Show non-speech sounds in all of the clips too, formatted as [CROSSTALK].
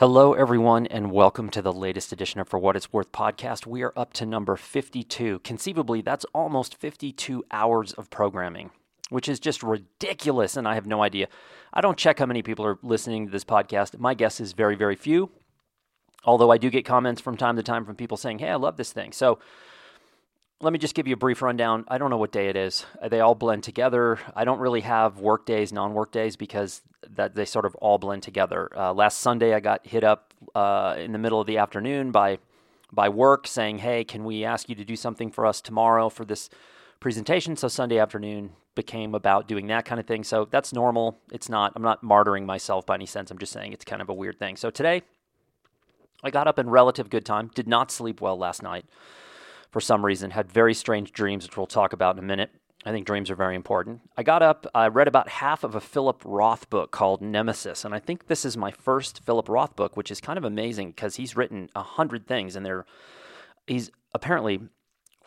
Hello, everyone, and welcome to the latest edition of For What It's Worth podcast. We are up to number 52. Conceivably, that's almost 52 hours of programming, which is just ridiculous, and I have no idea. I don't check how many people are listening to this podcast. My guess is very, very few, although I do get comments from time to time from people saying, Hey, I love this thing. So, let me just give you a brief rundown. I don't know what day it is. They all blend together. I don't really have work days, non-work days because that they sort of all blend together. Uh, last Sunday, I got hit up uh, in the middle of the afternoon by by work saying, "Hey, can we ask you to do something for us tomorrow for this presentation?" So Sunday afternoon became about doing that kind of thing. So that's normal. It's not. I'm not martyring myself by any sense. I'm just saying it's kind of a weird thing. So today, I got up in relative good time. Did not sleep well last night for some reason, had very strange dreams, which we'll talk about in a minute. I think dreams are very important. I got up, I read about half of a Philip Roth book called Nemesis, and I think this is my first Philip Roth book, which is kind of amazing because he's written a hundred things, and they're he's apparently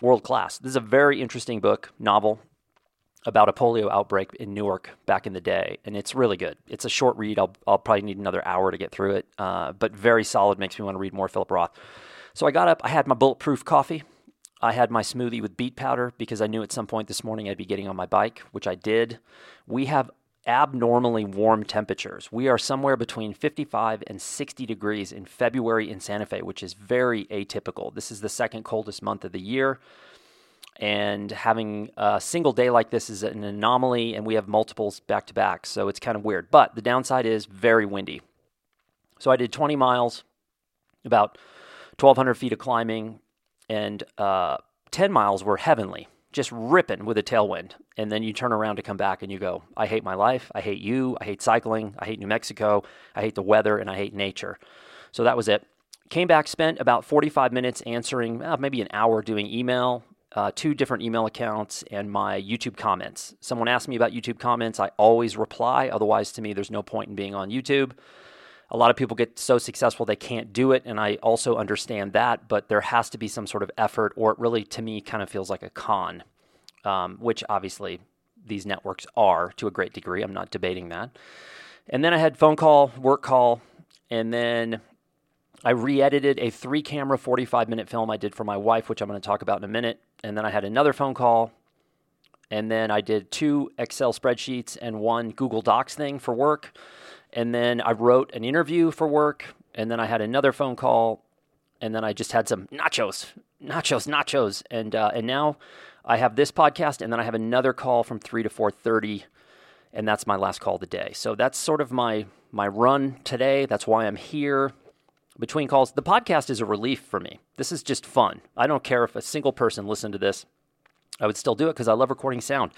world class. This is a very interesting book, novel about a polio outbreak in Newark back in the day, and it's really good. It's a short read. I'll I'll probably need another hour to get through it, uh, but very solid. Makes me want to read more Philip Roth. So I got up. I had my bulletproof coffee. I had my smoothie with beet powder because I knew at some point this morning I'd be getting on my bike, which I did. We have abnormally warm temperatures. We are somewhere between 55 and 60 degrees in February in Santa Fe, which is very atypical. This is the second coldest month of the year. And having a single day like this is an anomaly, and we have multiples back to back. So it's kind of weird. But the downside is very windy. So I did 20 miles, about 1,200 feet of climbing, and uh, 10 miles were heavenly, just ripping with a tailwind. And then you turn around to come back and you go, I hate my life. I hate you. I hate cycling. I hate New Mexico. I hate the weather and I hate nature. So that was it. Came back, spent about 45 minutes answering, uh, maybe an hour doing email, uh, two different email accounts, and my YouTube comments. Someone asked me about YouTube comments. I always reply. Otherwise, to me, there's no point in being on YouTube a lot of people get so successful they can't do it and i also understand that but there has to be some sort of effort or it really to me kind of feels like a con um, which obviously these networks are to a great degree. I'm not debating that. And then i had phone call work call and then i re-edited a three camera 45 minute film i did for my wife which i'm going to talk about in a minute and then i had another phone call and then i did two excel spreadsheets and one google docs thing for work and then I wrote an interview for work, and then I had another phone call, and then I just had some nachos, nachos, nachos, and uh, and now I have this podcast, and then I have another call from three to four thirty, and that's my last call of the day. So that's sort of my my run today. That's why I'm here. Between calls, the podcast is a relief for me. This is just fun. I don't care if a single person listened to this. I would still do it because I love recording sound.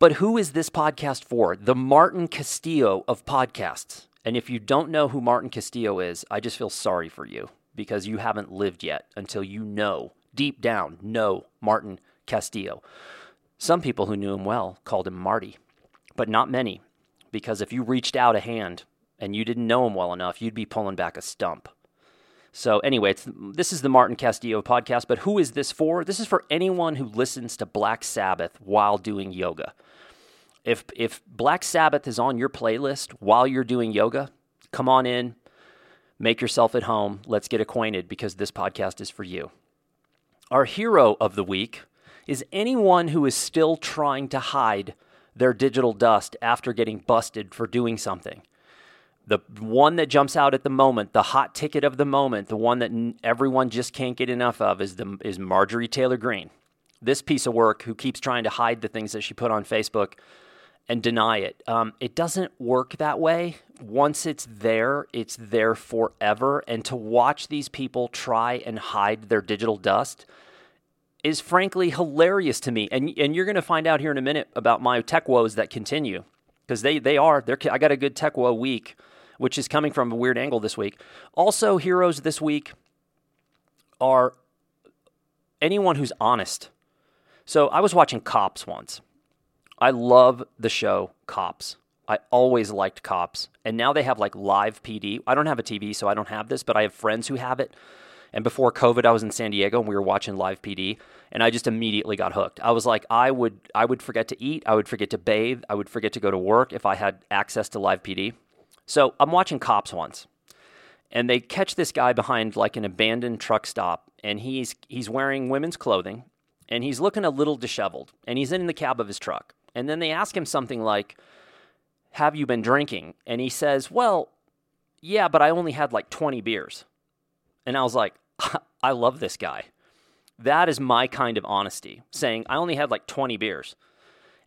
But who is this podcast for? The Martin Castillo of podcasts. And if you don't know who Martin Castillo is, I just feel sorry for you because you haven't lived yet until you know, deep down, know Martin Castillo. Some people who knew him well called him Marty, but not many, because if you reached out a hand and you didn't know him well enough, you'd be pulling back a stump. So, anyway, this is the Martin Castillo podcast, but who is this for? This is for anyone who listens to Black Sabbath while doing yoga. If if Black Sabbath is on your playlist while you're doing yoga, come on in, make yourself at home. Let's get acquainted because this podcast is for you. Our hero of the week is anyone who is still trying to hide their digital dust after getting busted for doing something. The one that jumps out at the moment, the hot ticket of the moment, the one that everyone just can't get enough of is the is Marjorie Taylor Greene. This piece of work who keeps trying to hide the things that she put on Facebook and deny it. Um, it doesn't work that way. Once it's there, it's there forever. And to watch these people try and hide their digital dust is frankly hilarious to me. And, and you're going to find out here in a minute about my tech woes that continue because they, they are. I got a good tech woe week, which is coming from a weird angle this week. Also, heroes this week are anyone who's honest. So I was watching Cops once I love the show Cops. I always liked Cops. And now they have like live PD. I don't have a TV, so I don't have this, but I have friends who have it. And before COVID, I was in San Diego and we were watching live PD, and I just immediately got hooked. I was like, I would, I would forget to eat, I would forget to bathe, I would forget to go to work if I had access to live PD. So I'm watching Cops once, and they catch this guy behind like an abandoned truck stop, and he's he's wearing women's clothing, and he's looking a little disheveled, and he's in the cab of his truck, and then they ask him something like, "Have you been drinking?" And he says, "Well, yeah, but I only had like 20 beers," and I was like, [LAUGHS] "I love this guy." That is my kind of honesty, saying I only had like 20 beers.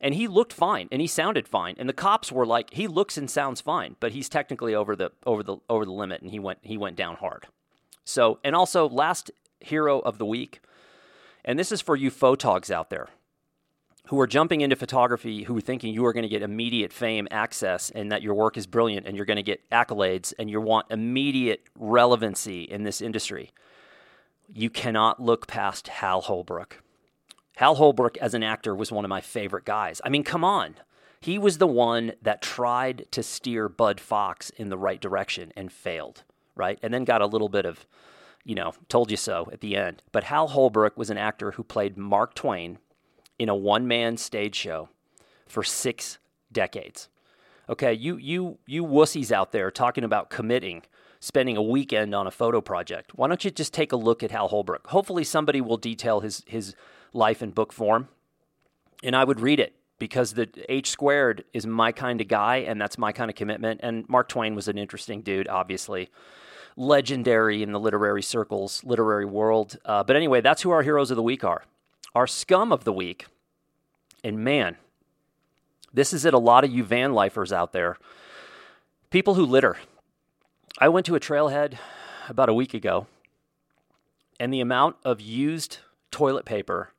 And he looked fine and he sounded fine. And the cops were like, he looks and sounds fine, but he's technically over the over the over the limit and he went he went down hard. So, and also last hero of the week, and this is for you photogs out there who are jumping into photography who are thinking you are going to get immediate fame access and that your work is brilliant and you're going to get accolades and you want immediate relevancy in this industry you cannot look past Hal Holbrook. Hal Holbrook, as an actor, was one of my favorite guys. I mean, come on. He was the one that tried to steer Bud Fox in the right direction and failed, right? And then got a little bit of, you know, told you so at the end. But Hal Holbrook was an actor who played Mark Twain in a one man stage show for six decades. Okay, you you you wussies out there talking about committing spending a weekend on a photo project. Why don't you just take a look at Hal Holbrook? Hopefully, somebody will detail his, his life in book form, and I would read it because the H squared is my kind of guy, and that's my kind of commitment. And Mark Twain was an interesting dude, obviously. Legendary in the literary circles, literary world. Uh, but anyway, that's who our heroes of the week are. Our scum of the week, and man, this is it. A lot of you van lifers out there, people who litter. I went to a trailhead about a week ago, and the amount of used toilet paper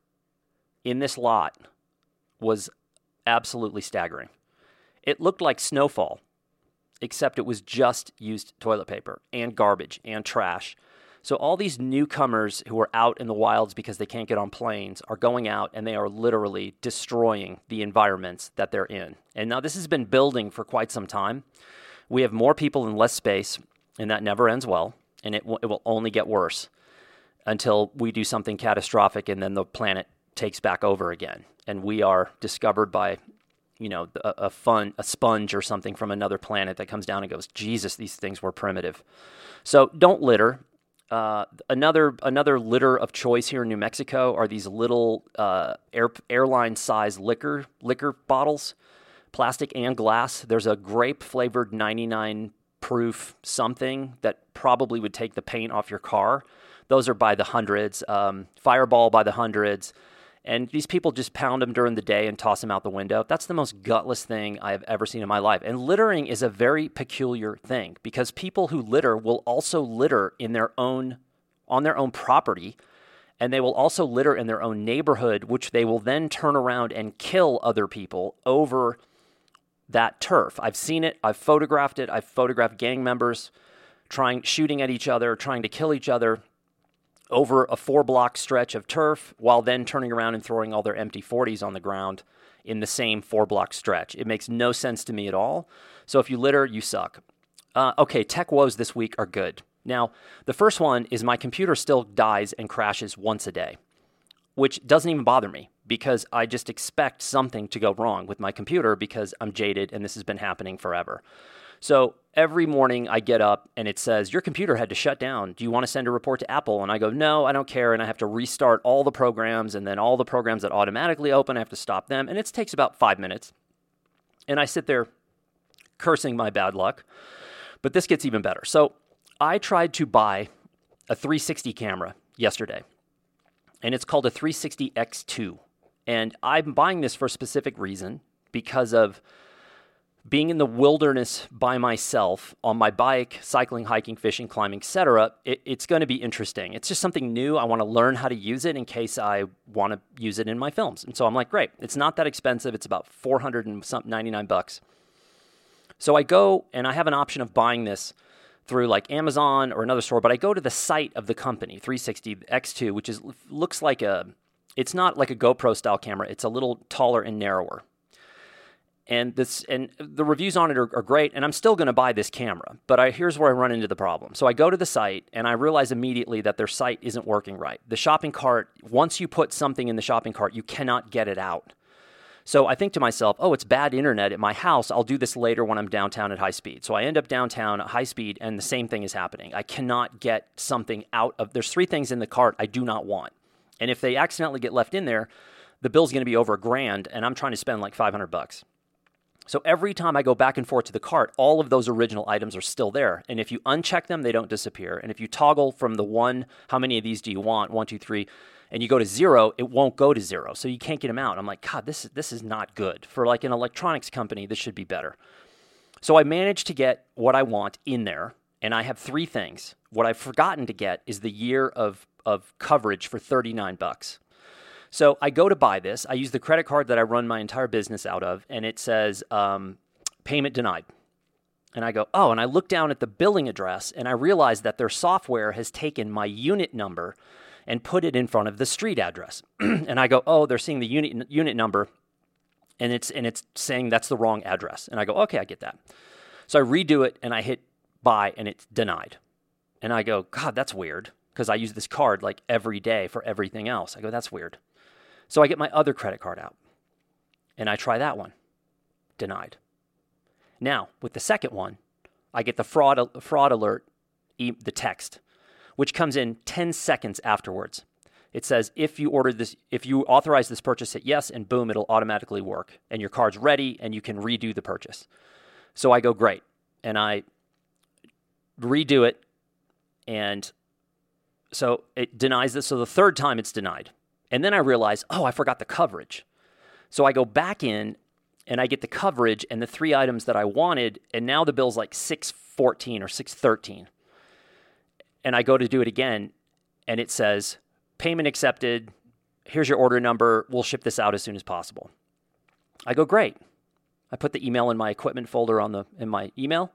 in this lot was absolutely staggering. It looked like snowfall, except it was just used toilet paper and garbage and trash. So all these newcomers who are out in the wilds because they can't get on planes are going out and they are literally destroying the environments that they're in. And now this has been building for quite some time. We have more people in less space and that never ends well, and it, w- it will only get worse until we do something catastrophic and then the planet takes back over again and we are discovered by you know a, a, fun a sponge or something from another planet that comes down and goes jesus these things were primitive so don't litter uh, another another litter of choice here in New Mexico are these little uh, air, airline size liquor liquor bottles, plastic and glass. There's a grape flavored 99 proof something that probably would take the paint off your car. Those are by the hundreds. Um, Fireball by the hundreds. And these people just pound them during the day and toss them out the window. That's the most gutless thing I have ever seen in my life. And littering is a very peculiar thing because people who litter will also litter in their own on their own property and they will also litter in their own neighborhood which they will then turn around and kill other people over that turf. I've seen it, I've photographed it, I've photographed gang members trying shooting at each other, trying to kill each other over a four block stretch of turf while then turning around and throwing all their empty 40s on the ground in the same four block stretch. It makes no sense to me at all. So if you litter, you suck. Uh, okay, tech woes this week are good. Now, the first one is my computer still dies and crashes once a day, which doesn't even bother me because I just expect something to go wrong with my computer because I'm jaded and this has been happening forever. So every morning I get up and it says, Your computer had to shut down. Do you want to send a report to Apple? And I go, No, I don't care. And I have to restart all the programs. And then all the programs that automatically open, I have to stop them. And it takes about five minutes. And I sit there cursing my bad luck. But this gets even better. So I tried to buy a 360 camera yesterday, and it's called a 360 X2. And I'm buying this for a specific reason because of being in the wilderness by myself on my bike, cycling, hiking, fishing, climbing, etc. It, it's going to be interesting. It's just something new. I want to learn how to use it in case I want to use it in my films. And so I'm like, great. It's not that expensive. It's about 400 and some 99 bucks. So I go and I have an option of buying this through like Amazon or another store, but I go to the site of the company, 360 X2, which is looks like a it's not like a GoPro style camera. It's a little taller and narrower. And this and the reviews on it are, are great, and I'm still going to buy this camera. But I, here's where I run into the problem. So I go to the site, and I realize immediately that their site isn't working right. The shopping cart, once you put something in the shopping cart, you cannot get it out. So I think to myself, oh, it's bad internet at my house. I'll do this later when I'm downtown at high speed. So I end up downtown at high speed, and the same thing is happening. I cannot get something out of. There's three things in the cart I do not want, and if they accidentally get left in there, the bill's going to be over a grand, and I'm trying to spend like 500 bucks. So every time I go back and forth to the cart, all of those original items are still there. And if you uncheck them, they don't disappear. And if you toggle from the one, how many of these do you want? One, two, three and you go to zero, it won't go to zero. So you can't get them out. I'm like, God, this is, this is not good. For like an electronics company, this should be better. So I managed to get what I want in there, and I have three things. What I've forgotten to get is the year of, of coverage for 39 bucks. So I go to buy this. I use the credit card that I run my entire business out of, and it says um, payment denied. And I go, oh, and I look down at the billing address and I realize that their software has taken my unit number and put it in front of the street address. [CLEARS THROAT] and I go, oh, they're seeing the unit unit number, and it's and it's saying that's the wrong address. And I go, okay, I get that. So I redo it and I hit buy and it's denied. And I go, God, that's weird because I use this card like every day for everything else. I go, that's weird. So I get my other credit card out and I try that one. Denied. Now, with the second one, I get the fraud fraud alert, the text which comes in 10 seconds afterwards. It says if you ordered this, if you authorize this purchase, hit yes, and boom, it'll automatically work, and your card's ready, and you can redo the purchase. So I go great, and I redo it, and so it denies this. So the third time it's denied, and then I realize, oh, I forgot the coverage. So I go back in, and I get the coverage and the three items that I wanted, and now the bill's like six fourteen or six thirteen and I go to do it again, and it says payment accepted. Here's your order number. We'll ship this out as soon as possible. I go great. I put the email in my equipment folder on the in my email.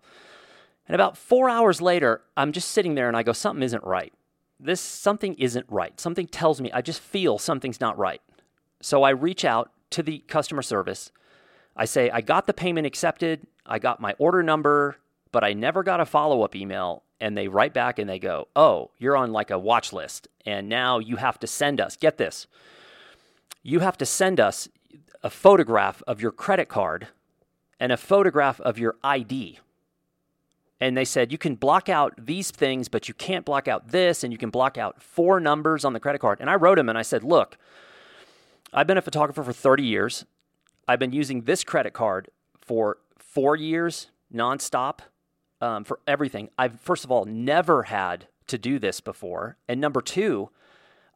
And about 4 hours later, I'm just sitting there and I go something isn't right. This something isn't right. Something tells me I just feel something's not right. So I reach out to the customer service. I say I got the payment accepted. I got my order number, but I never got a follow-up email and they write back and they go, "Oh, you're on like a watch list, and now you have to send us. Get this, you have to send us a photograph of your credit card and a photograph of your ID." And they said you can block out these things, but you can't block out this, and you can block out four numbers on the credit card. And I wrote them and I said, "Look, I've been a photographer for 30 years. I've been using this credit card for four years nonstop." um, for everything. I've, first of all, never had to do this before. And number two,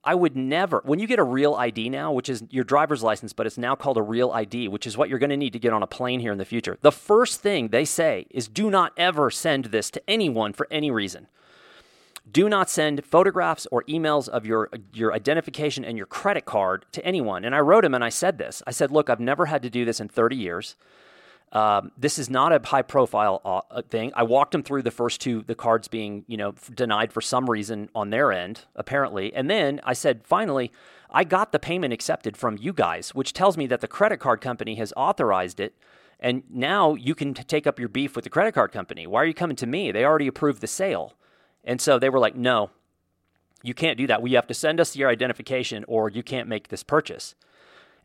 I would never, when you get a real ID now, which is your driver's license, but it's now called a real ID, which is what you're going to need to get on a plane here in the future. The first thing they say is do not ever send this to anyone for any reason. Do not send photographs or emails of your, your identification and your credit card to anyone. And I wrote him and I said this I said, Look, I've never had to do this in 30 years. Um, this is not a high profile uh, uh, thing. I walked them through the first two, the cards being, you know, denied for some reason on their end, apparently. And then I said, finally, I got the payment accepted from you guys, which tells me that the credit card company has authorized it. And now you can t- take up your beef with the credit card company. Why are you coming to me? They already approved the sale. And so they were like, no, you can't do that. We have to send us your identification or you can't make this purchase.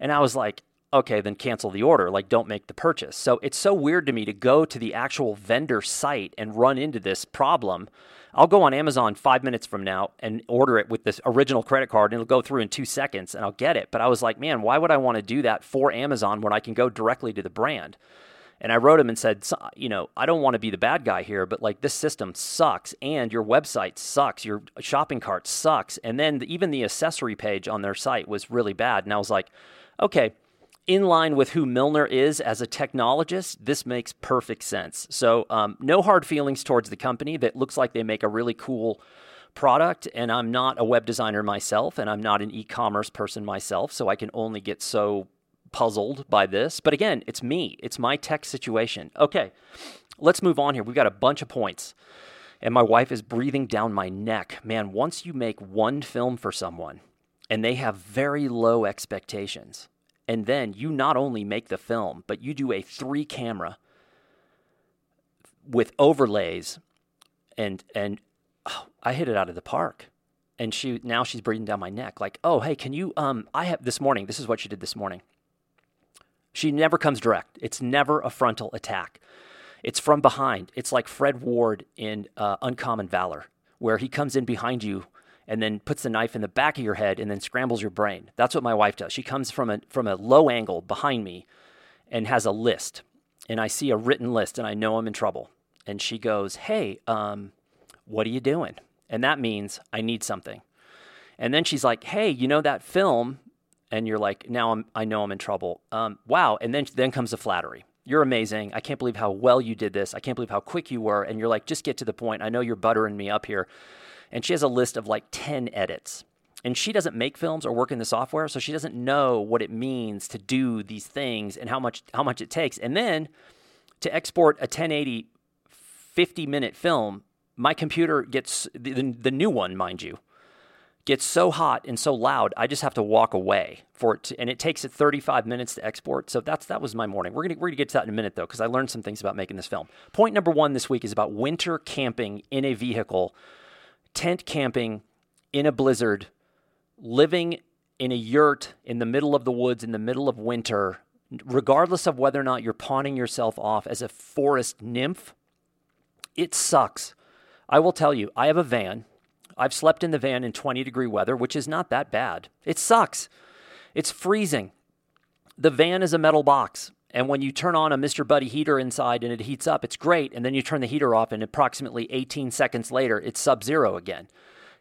And I was like, okay, then cancel the order. Like, don't make the purchase. So it's so weird to me to go to the actual vendor site and run into this problem. I'll go on Amazon five minutes from now and order it with this original credit card, and it'll go through in two seconds and I'll get it. But I was like, man, why would I want to do that for Amazon when I can go directly to the brand? And I wrote him and said, you know, I don't want to be the bad guy here, but like this system sucks and your website sucks, your shopping cart sucks. And then even the accessory page on their site was really bad. And I was like, okay, in line with who Milner is as a technologist, this makes perfect sense. So, um, no hard feelings towards the company. That looks like they make a really cool product. And I'm not a web designer myself, and I'm not an e commerce person myself. So, I can only get so puzzled by this. But again, it's me, it's my tech situation. Okay, let's move on here. We've got a bunch of points. And my wife is breathing down my neck. Man, once you make one film for someone and they have very low expectations, and then you not only make the film, but you do a three camera with overlays and and oh, I hit it out of the park. And she now she's breathing down my neck like, "Oh, hey, can you um I have this morning, this is what she did this morning. She never comes direct. It's never a frontal attack. It's from behind. It's like Fred Ward in uh, Uncommon Valor, where he comes in behind you and then puts the knife in the back of your head and then scrambles your brain. That's what my wife does. She comes from a from a low angle behind me and has a list. And I see a written list and I know I'm in trouble. And she goes, "Hey, um, what are you doing?" And that means I need something. And then she's like, "Hey, you know that film?" And you're like, "Now I'm I know I'm in trouble." Um, wow. And then then comes the flattery. You're amazing. I can't believe how well you did this. I can't believe how quick you were. And you're like, just get to the point. I know you're buttering me up here and she has a list of like 10 edits. And she doesn't make films or work in the software, so she doesn't know what it means to do these things and how much how much it takes. And then to export a 1080 50 minute film, my computer gets the, the new one, mind you, gets so hot and so loud, I just have to walk away for it, to, and it takes it 35 minutes to export. So that's that was my morning. We're gonna we're gonna get to that in a minute though, because I learned some things about making this film. Point number one this week is about winter camping in a vehicle tent camping in a blizzard, living in a yurt in the middle of the woods in the middle of winter, regardless of whether or not you're pawning yourself off as a forest nymph, it sucks. I will tell you, I have a van. I've slept in the van in 20 degree weather, which is not that bad. It sucks. It's freezing. The van is a metal box. And when you turn on a Mr. Buddy heater inside and it heats up, it's great. And then you turn the heater off, and approximately 18 seconds later, it's sub zero again.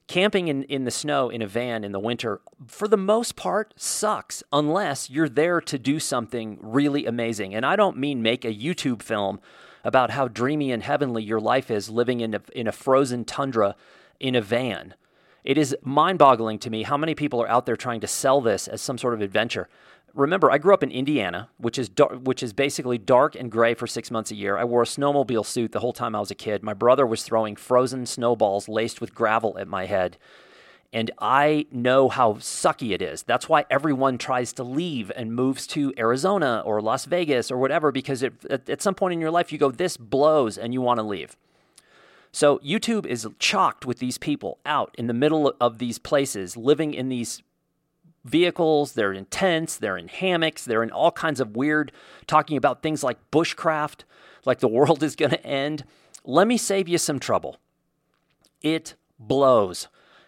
Camping in, in the snow in a van in the winter, for the most part, sucks unless you're there to do something really amazing. And I don't mean make a YouTube film about how dreamy and heavenly your life is living in a, in a frozen tundra in a van. It is mind boggling to me how many people are out there trying to sell this as some sort of adventure remember, I grew up in Indiana, which is which is basically dark and gray for six months a year. I wore a snowmobile suit the whole time I was a kid. My brother was throwing frozen snowballs laced with gravel at my head. And I know how sucky it is. That's why everyone tries to leave and moves to Arizona or Las Vegas or whatever, because it, at, at some point in your life, you go, this blows, and you want to leave. So YouTube is chocked with these people out in the middle of these places, living in these vehicles, they're in tents, they're in hammocks, they're in all kinds of weird, talking about things like bushcraft, like the [LAUGHS] world is going to end. Let me save you some trouble. It blows.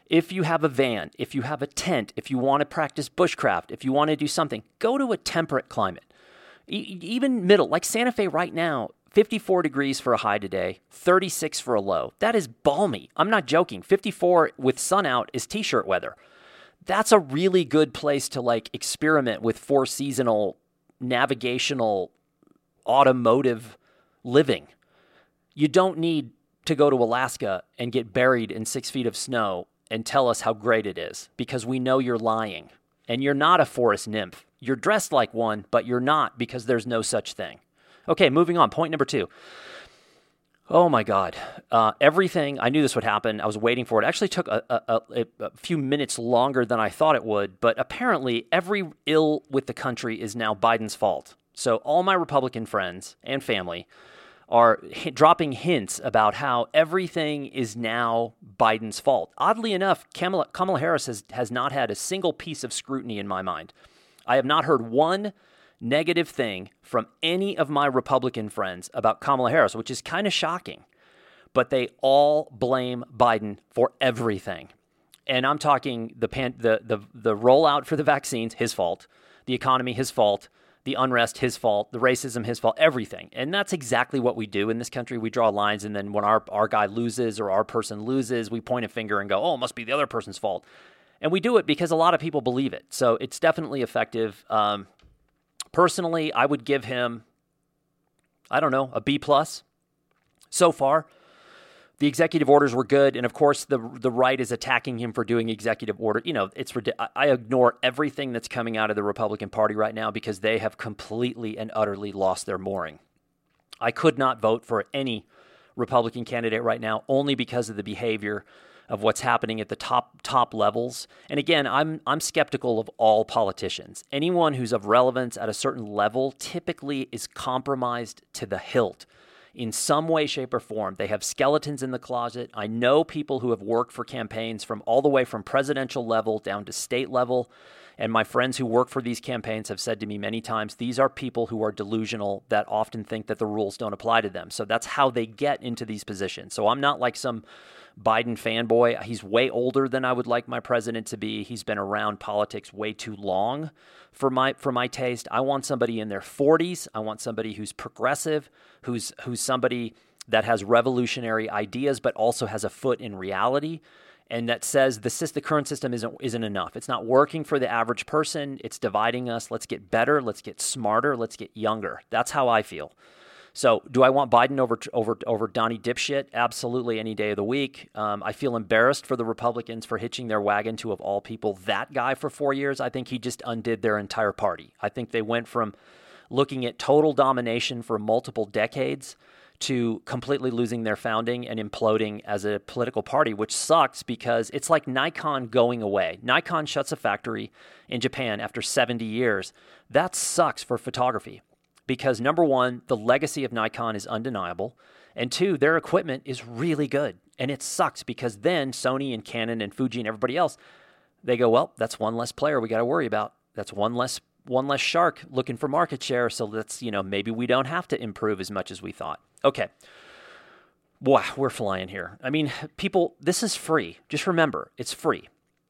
If you have a van, if you have a tent, if you want to practice bushcraft, if you want to do something, go to a temperate climate. E- even middle, like Santa Fe right now, 54 degrees for a high today, 36 for a low. That is balmy. I'm not joking. 54 with sun out is t shirt weather that's a really good place to like experiment with four seasonal navigational automotive living. You don't need to go to Alaska and get buried in six feet of snow and tell us how great it is because we know you're lying and you're not a forest nymph. You're dressed like one, but you're not because there's no such thing. Okay, moving on. Point number two. Oh my God. Uh, everything, I knew this would happen. I was waiting for it. it actually took a, a, a, few minutes longer than I thought it would, but apparently every ill with the country is now Biden's fault. So all my Republican friends and family are h- dropping hints about how everything is now Biden's fault. Oddly enough, Kamala, Kamala Harris has, has not had a single piece of scrutiny in my mind. I have not heard one negative thing from any of my Republican friends about Kamala Harris, which is kind of shocking. But they all blame Biden for everything. And I'm talking the, pan, the, the, the rollout for the vaccines, his fault, the economy, his fault, the unrest, his fault, the racism, his fault, everything. And that's exactly what we do in this country. We draw lines, and then when our, our guy loses or our person loses, we point a finger and go, oh, it must be the other person's fault. And we do it because a lot of people believe it. So it's definitely effective. Um, Personally, I would give him, I don't know, a B plus so far. The executive orders were good, and of course, the the right is attacking him for doing executive order. You know, it's I ignore everything that's coming out of the Republican Party right now because they have completely and utterly lost their mooring. I could not vote for any Republican candidate right now only because of the behavior of what's happening at the top top levels. And again, I'm I'm skeptical of all politicians. Anyone who's of relevance at a certain level typically is compromised to the hilt in some way, shape, or form. They have skeletons in the closet. I know people who have worked for campaigns from all the way from presidential level down to state level. And my friends who work for these campaigns have said to me many times these are people who are delusional that often think that the rules don't apply to them. So that's how they get into these positions. So I'm not like some Biden fanboy. He's way older than I would like my president to be. He's been around politics way too long for my for my taste. I want somebody in their 40s. I want somebody who's progressive, who's who's somebody that has revolutionary ideas but also has a foot in reality and that says the, the current system isn't isn't enough. It's not working for the average person. It's dividing us. Let's get better. Let's get smarter. Let's get younger. That's how I feel. So, do I want Biden over over over Donnie Dipshit? Absolutely, any day of the week. Um, I feel embarrassed for the Republicans for hitching their wagon to, of all people, that guy for four years. I think he just undid their entire party. I think they went from looking at total domination for multiple decades to completely losing their founding and imploding as a political party, which sucks because it's like Nikon going away. Nikon shuts a factory in Japan after 70 years. That sucks for photography because number one, the legacy of Nikon is undeniable. And two, their equipment is really good. And it sucks because then Sony and Canon and Fuji and everybody else, they go, well, that's one less player we got to worry about. That's one less one less shark looking for market share. So let's, you know, maybe we don't have to improve as much as we thought. Okay. Wow, we're flying here. I mean, people, this is free. Just remember, it's free.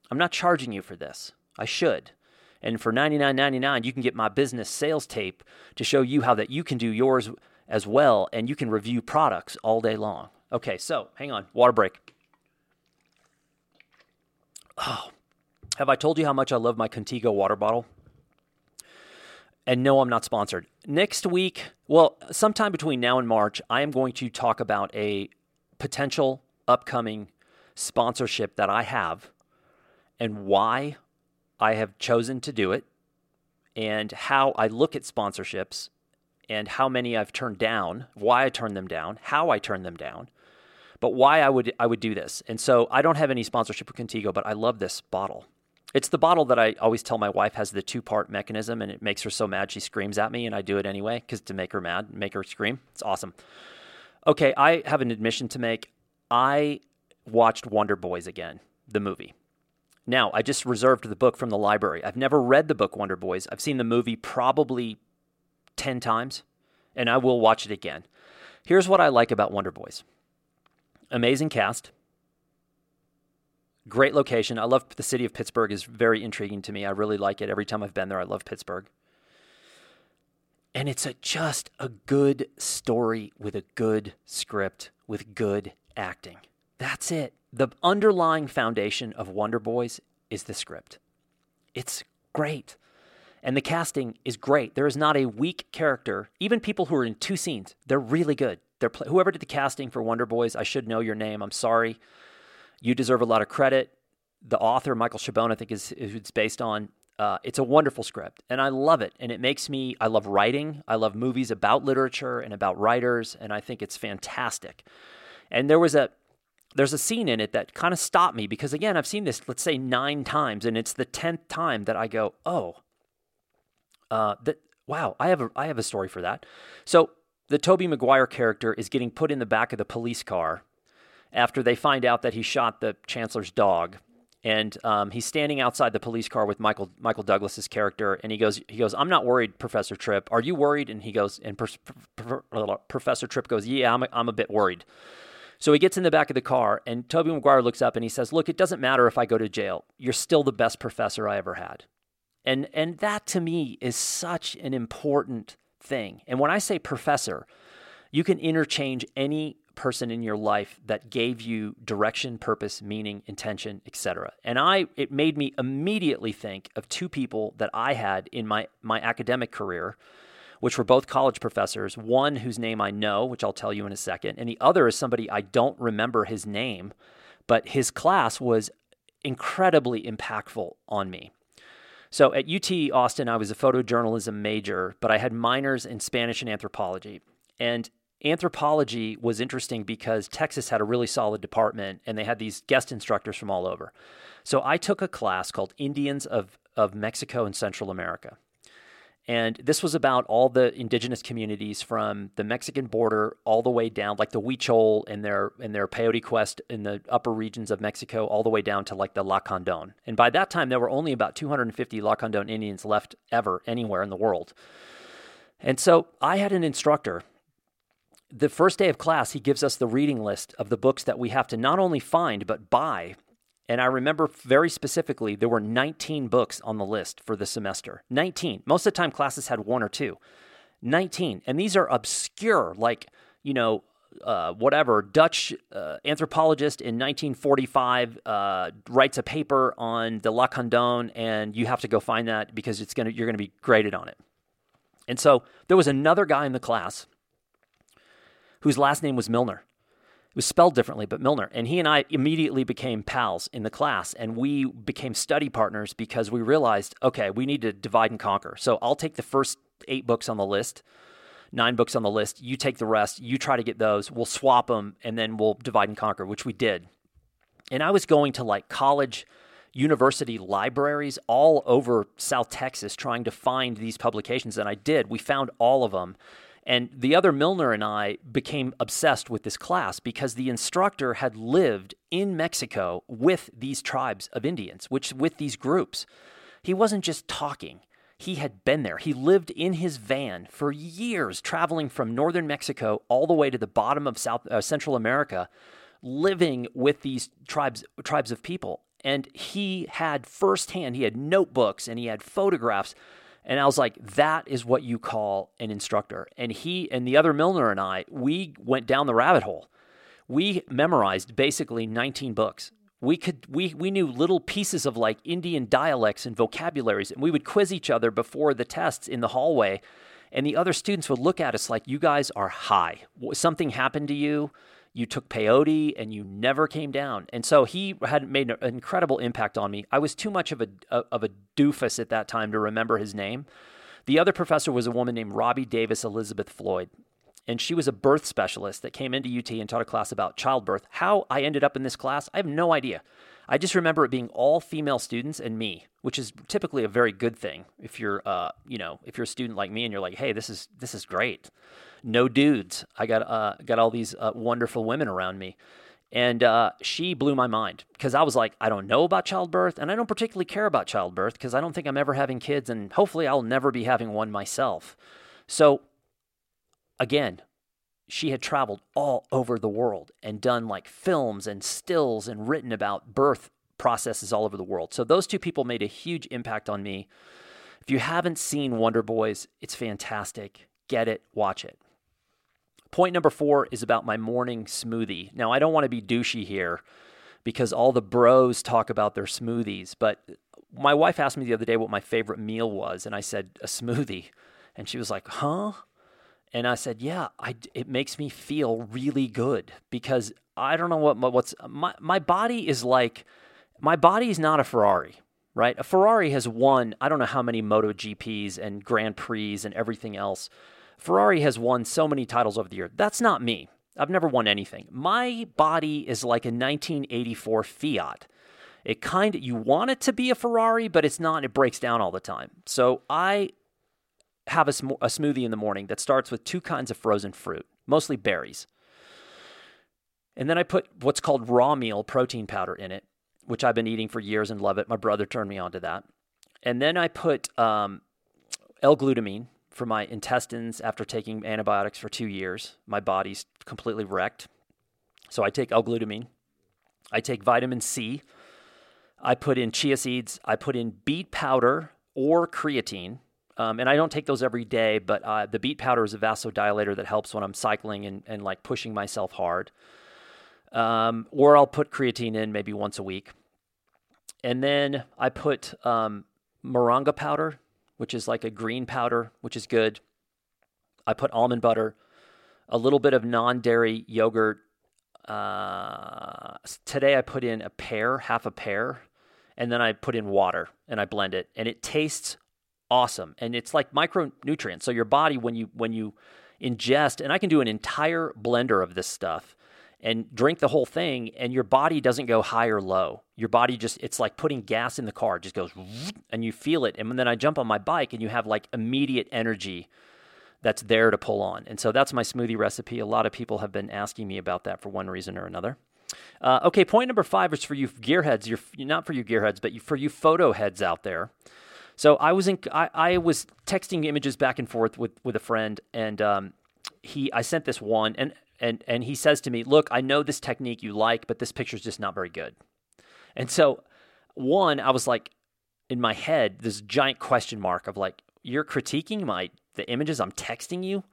I'm not charging you for this. I should. And for $99.99, you can get my business sales tape to show you how that you can do yours as well and you can review products all day long. Okay, so hang on, water break. Oh, have I told you how much I love my Contigo water bottle? And no, I'm not sponsored. Next week, well, sometime between now and March, I am going to talk about a potential upcoming sponsorship that I have and why I have chosen to do it and how I look at sponsorships and how many I've turned down, why I turned them down, how I turned them down, but why I would I would do this. And so I don't have any sponsorship with Contigo, but I love this bottle. It's the bottle that I always tell my wife has the two part mechanism and it makes her so mad she screams at me, and I do it anyway because to make her mad, make her scream. It's awesome. Okay, I have an admission to make. I watched Wonder Boys again, the movie. Now, I just reserved the book from the library. I've never read the book Wonder Boys. I've seen the movie probably 10 times, and I will watch it again. Here's what I like about Wonder Boys amazing cast, Great location. I love the city of Pittsburgh is very intriguing to me. I really like it. Every time I've been there, I love Pittsburgh. And it's a, just a good story with a good script with good acting. That's it. The underlying foundation of Wonder Boys is the script. It's great. And the casting is great. There is not a weak character. Even people who are in two scenes, they're really good. They're whoever did the casting for Wonder Boys, I should know your name. I'm sorry. You deserve a lot of credit. The author, Michael Chabon, I think is, is it's based on. Uh, it's a wonderful script, and I love it. And it makes me. I love writing. I love movies about literature and about writers, and I think it's fantastic. And there was a there's a scene in it that kind of stopped me because again, I've seen this let's say nine times, and it's the tenth time that I go, oh, uh, that wow, I have a I have a story for that. So the Tobey Maguire character is getting put in the back of the police car after they find out that he shot the chancellor's dog. And um, he's standing outside the police car with Michael Michael Douglas's character, and he goes, he goes, "I'm not worried, Professor Tripp. Are you worried?" And he goes, and per, per, per, Professor Tripp goes, "Yeah, I'm a, I'm a bit worried." So he gets in the back of the car, and Tobey Maguire looks up and he says, "Look, it doesn't matter if I go to jail. You're still the best professor I ever had." And and that to me is such an important thing. And when I say professor, you can interchange any person in your life that gave you direction, purpose, meaning, intention, etc. And I it made me immediately think of two people that I had in my my academic career which were both college professors, one whose name I know, which I'll tell you in a second, and the other is somebody I don't remember his name, but his class was incredibly impactful on me. So at UT Austin, I was a photojournalism major, but I had minors in Spanish and anthropology. And anthropology was interesting because Texas had a really solid department and they had these guest instructors from all over. So I took a class called Indians of, of Mexico and Central America. And this was about all the indigenous communities from the Mexican border all the way down, like the Huichol and their and their peyote quest in the upper regions of Mexico, all the way down to like the Lacandon. And by that time, there were only about 250 Lacandon Indians left ever anywhere in the world. And so I had an instructor. The first day of class, he gives us the reading list of the books that we have to not only find but buy and I remember very specifically there were 19 books on the list for the semester. 19. Most of the time, classes had one or two. 19. And these are obscure, like, you know, uh, whatever, Dutch uh, anthropologist in 1945 uh, writes a paper on the Lacandon, and you have to go find that because it's gonna you're gonna be graded on it. And so there was another guy in the class whose last name was Milner It was spelled differently, but Milner. And he and I immediately became pals in the class, and we became study partners because we realized, okay, we need to divide and conquer. So I'll take the first eight books on the list, nine books on the list. You take the rest. You try to get those. We'll swap them, and then we'll divide and conquer, which we did. And I was going to like college university libraries all over South Texas trying to find these publications. And I did. We found all of them. And the other Milner and I became obsessed with this class because the instructor had lived in Mexico with these tribes of Indians, which with these groups. He wasn't just talking. He had been there. He lived in his van for years, traveling from northern Mexico all the way to the bottom of South uh, Central America, living with these tribes tribes of people. And he had firsthand, he had notebooks and he had photographs and I was like, that is what you call an instructor. And he and the other Milner and I, we went down the rabbit hole. We memorized basically 19 books. We could we we knew little pieces of like Indian dialects and vocabularies, and we would quiz each other before the tests in the hallway. And the other students would look at us like, you guys are high. Something happened to you you took peyote and you never came down. And so he had made an incredible impact on me. I was too much of a of a doofus at that time to remember his name. The other professor was a woman named Robbie Davis Elizabeth Floyd. And she was a birth specialist that came into UT and taught a class about childbirth. How I ended up in this class, I have no idea. I just remember it being all female students and me, which is typically a very good thing if you're, uh, you know, if you're a student like me and you're like, hey, this is this is great no dudes. I got uh, got all these uh, wonderful women around me. And uh, she blew my mind because I was like, I don't know about childbirth, and I don't particularly care about childbirth because I don't think I'm ever having kids, and hopefully I'll never be having one myself. So, again, she had traveled all over the world and done like films and stills and written about birth processes all over the world. So, those two people made a huge impact on me. If you haven't seen Wonder Boys, it's fantastic. Get it, watch it. Point number four is about my morning smoothie. Now, I don't want to be douchey here because all the bros talk about their smoothies, but my wife asked me the other day what my favorite meal was, and I said a smoothie. And she was like, huh? And I said, yeah, I, it makes me feel really good because I don't know what what's my, my body is like. My body is not a Ferrari, right? A Ferrari has won, I don't know how many Moto GPs and Grand Prix and everything else. Ferrari has won so many titles over the year. That's not me. I've never won anything. My body is like a 1984 Fiat. It kind of you want it to be a Ferrari, but it's not. It breaks down all the time. So I have a, sm- a smoothie in the morning that starts with two kinds of frozen fruit, mostly berries. And then I put what's called raw meal protein powder in it, which I've been eating for years and love it. My brother turned me on to that. And then I put um, L-glutamine, for my intestines after taking antibiotics for two years. My body's completely wrecked. So I take L-glutamine. I take vitamin C. I put in chia seeds. I put in beet powder or creatine. Um, and I don't take those every day, but uh, the beet powder is a vasodilator that helps when I'm cycling and, and like pushing myself hard. Um, or I'll put creatine in maybe once a week. And then I put um, moringa powder which is like a green powder, which is good. I put almond butter, a little bit of non dairy yogurt. Uh, today I put in a pear, half a pear, and then I put in water and I blend it, and it tastes awesome. And it's like micronutrients. So your body, when you when you ingest, and I can do an entire blender of this stuff, and drink the whole thing and your body doesn't go high or low. Your body just it's like putting gas in the car. It just goes and you feel it. And then i jump on my bike and you have like immediate energy that's there to pull on. And so that's my smoothie recipe. A lot of people have been asking me about that for one reason or another. Uh, okay point number five is for you gearheads. You're not for you gearheads but for you photo heads out there. So I was in, I, I was texting images back and forth with, with a friend, and um, he I sent this one, and and and he says to me, "Look, I know this technique you like, but this picture's just not very good." And so, one, I was like, in my head, this giant question mark of like, "You're critiquing my the images I'm texting you."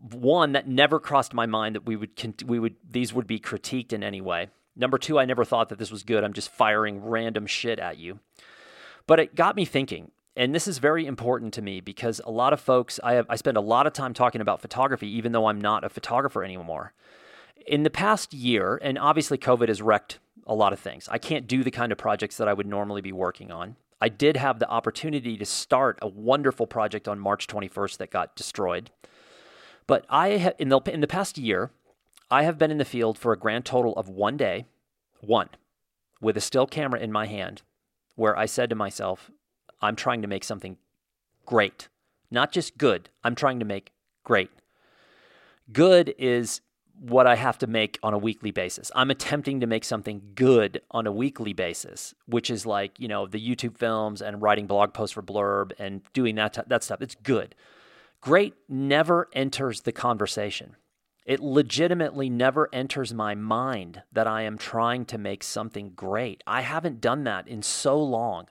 One that never crossed my mind that we would we would these would be critiqued in any way. Number two, I never thought that this was good. I'm just firing random shit at you. But it got me thinking and this is very important to me because a lot of folks I have I spend a lot of time talking about photography even though I'm not a photographer anymore. In the past year, and obviously COVID has wrecked a lot of things. I can't do the kind of projects that I would normally be working on. I did have the opportunity to start a wonderful project on March 21st that got destroyed. But I ha- in the in the past year, I have been in the field for a grand total of 1 day, one, with a still camera in my hand where I said to myself, I'm trying to make something great, not just good. I'm trying to make great. Good is what I have to make on a weekly basis. I'm attempting to make something good on a weekly basis, which is like, you know, the YouTube films and writing blog posts for Blurb and doing that, t- that stuff. It's good. Great never enters the conversation. It legitimately never enters my mind that I am trying to make something great. I haven't done that in so long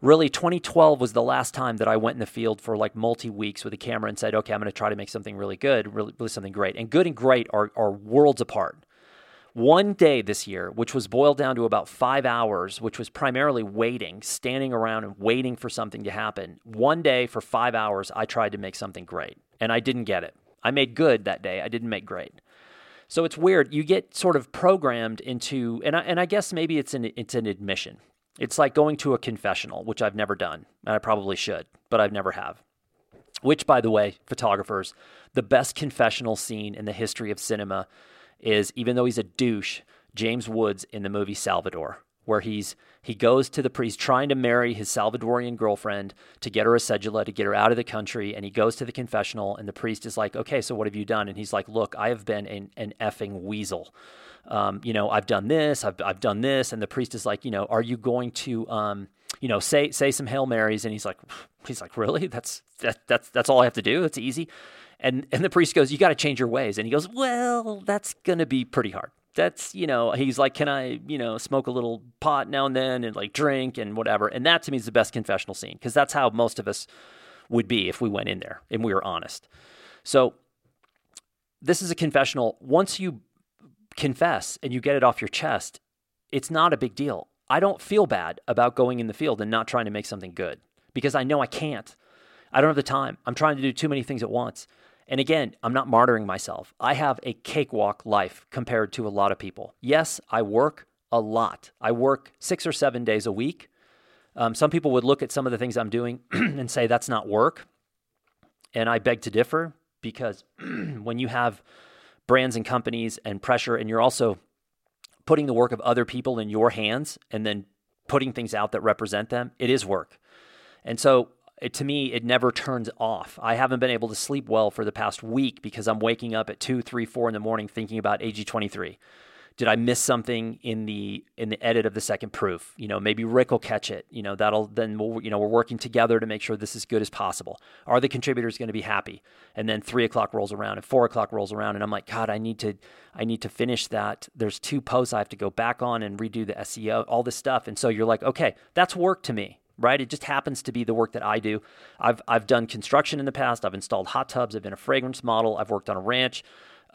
really 2012 was the last time that I went in the field for like multi weeks with a camera and said, okay, I'm going to try to make something really good, really, really something great. And good and great are, are worlds apart. One day this year, which was boiled down to about five hours, which was primarily waiting, standing around and waiting for something to happen. One day for five hours, I tried to make something great and I didn't get it. I made good that day, I didn't make great. So it's weird. You get sort of programmed into, and I, and I guess maybe it's an it's an admission. It's like going to a confessional, which I've never done, and I probably should, but I've never have. Which, by the way, photographers, the best confessional scene in the history of cinema is, even though he's a douche, James Woods in the movie Salvador, where he's he goes to the priest trying to marry his Salvadorian girlfriend to get her a cedula to get her out of the country, and he goes to the confessional, and the priest is like, "Okay, so what have you done?" And he's like, "Look, I have been an, an effing weasel." Um, you know, I've done this, I've, I've done this. And the priest is like, you know, are you going to, um, you know, say, say some Hail Marys. And he's like, [LAUGHS] he's like, really? That's, that, that's, that's all I have to do. That's easy. And, and the priest goes, you got to change your ways. And he goes, well, that's going to be pretty hard. That's, you know, he's like, can I, you know, smoke a little pot now and then and like drink and whatever. And that to me is the best confessional scene because that's how most of us would be if we went in there and we were honest. So this is a confessional. Once you confess and you get it off your chest, it's not a big deal. I don't feel bad about going in the field and not trying to make something good because I know I can't. I don't have the time. I'm trying to do too many things at once. And again, I'm not martyring myself. I have a cakewalk life compared to a lot of people. Yes, I work a lot. I work six or seven days a week. Um, some people would look at some of the things I'm doing [CLEARS THROAT] and say that's not work. And I beg to differ because [CLEARS THROAT] when you have brands and companies and pressure, and you're also putting the work of other people in your hands and then putting things out that represent them, it is work. And so it, to me, it never turns off. I haven't been able to sleep well for the past week because I'm waking up at two, three, four in the morning thinking about AG23 did I miss something in the in the edit of the second proof? You know, maybe Rick will catch it. You know, that'll then we'll, you know we're working together to make sure this is good as possible. Are the contributors going to be happy? And then three o'clock rolls around and four o'clock rolls around, and I'm like, God, I need to I need to finish that. There's two posts I have to go back on and redo the SEO, all this stuff. And so you're like, okay, that's work to me right? It just happens to be the work that I do. I've I've done construction in the past. I've installed hot tubs. I've been a fragrance model. I've worked on a ranch.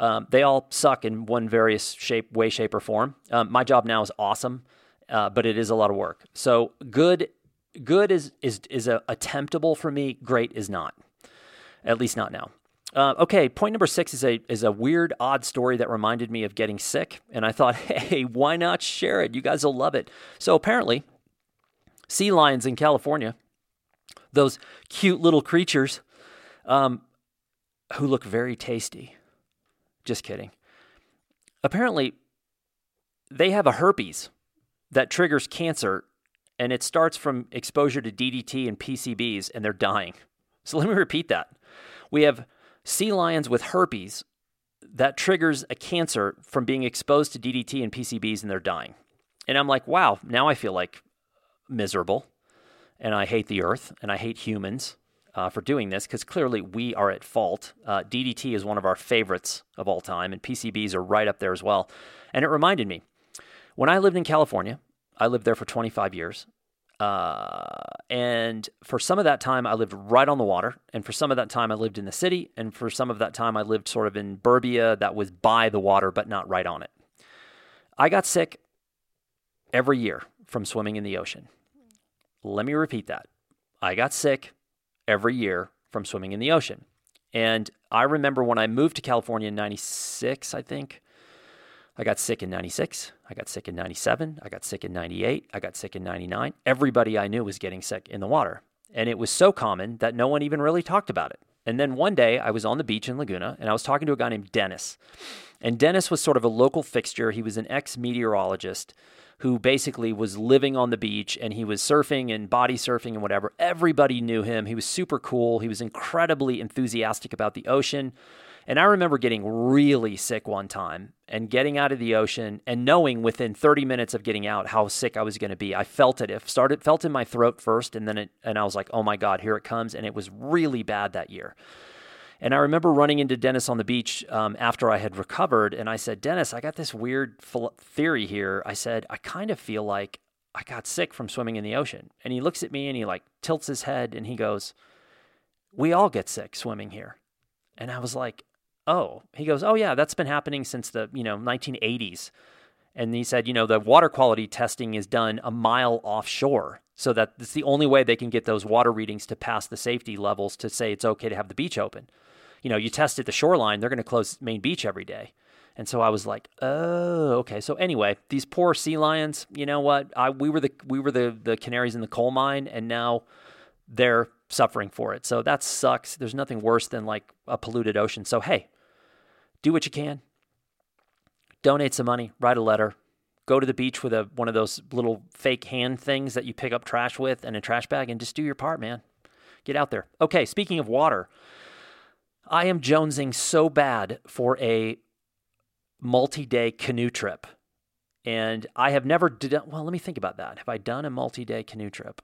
Um, they all suck in one various shape, way, shape, or form. Um, my job now is awesome, uh, but it is a lot of work. So good, good is is is a, attemptable for me. Great is not, at least not now. Uh, okay, point number six is a is a weird, odd story that reminded me of getting sick, and I thought, [LAUGHS] hey, why not share it? You guys will love it. So apparently, sea lions in California, those cute little creatures, um, who look very tasty just kidding. apparently they have a herpes that triggers cancer and it starts from exposure to DDT and PCBs and they're dying. So let me repeat that. We have sea lions with herpes that triggers a cancer from being exposed to DDT and PCBs and they're dying. And I'm like, wow, now I feel like miserable and I hate the earth and I hate humans uh, for doing this because clearly we are at fault. Uh, DDT is one of our favorites of all time, and PCBs are right up there as well. And it reminded me when I lived in California, I lived there for 25 years. Uh, and for some of that time, I lived right on the water. And for some of that time, I lived in the city. And for some of that time, I lived sort of in Burbia that was by the water, but not right on it. I got sick every year from swimming in the ocean. Let me repeat that. I got sick every year from swimming in the ocean. And I remember when I moved to California in 96, I think, I got sick in 96. I got sick in 97. I got sick in 98. I got sick in 99. Everybody I knew was getting sick in the water. And it was so common that no one even really talked about it. And then one day I was on the beach in Laguna and I was talking to a guy named Dennis. And Dennis was sort of a local fixture. He was an ex meteorologist who basically was living on the beach and he was surfing and body surfing and whatever. Everybody knew him. He was super cool. He was incredibly enthusiastic about the ocean. And I remember getting really sick one time and getting out of the ocean and knowing within 30 minutes of getting out how sick I was going to be. I felt it. It started felt in my throat first and then it and I was like, "Oh my god, here it comes." And it was really bad that year. And I remember running into Dennis on the beach um, after I had recovered, and I said, Dennis, I got this weird theory here. I said, I kind of feel like I got sick from swimming in the ocean. And he looks at me and he like tilts his head and he goes, We all get sick swimming here. And I was like, Oh, he goes, Oh, yeah, that's been happening since the, you know, 1980s. And he said, you know, the water quality testing is done a mile offshore so that it's the only way they can get those water readings to pass the safety levels to say it's okay to have the beach open you know, you test at the shoreline, they're going to close Main Beach every day. And so I was like, oh, okay. So anyway, these poor sea lions, you know what? I we were the we were the the canaries in the coal mine, and now they're suffering for it. So that sucks. There's nothing worse than like a polluted ocean. So hey, do what you can. Donate some money, write a letter, go to the beach with a one of those little fake hand things that you pick up trash with and a trash bag and just do your part, man. Get out there. Okay, speaking of water, I am jonesing so bad for a multi day canoe trip. And I have never done, well, let me think about that. Have I done a multi day canoe trip?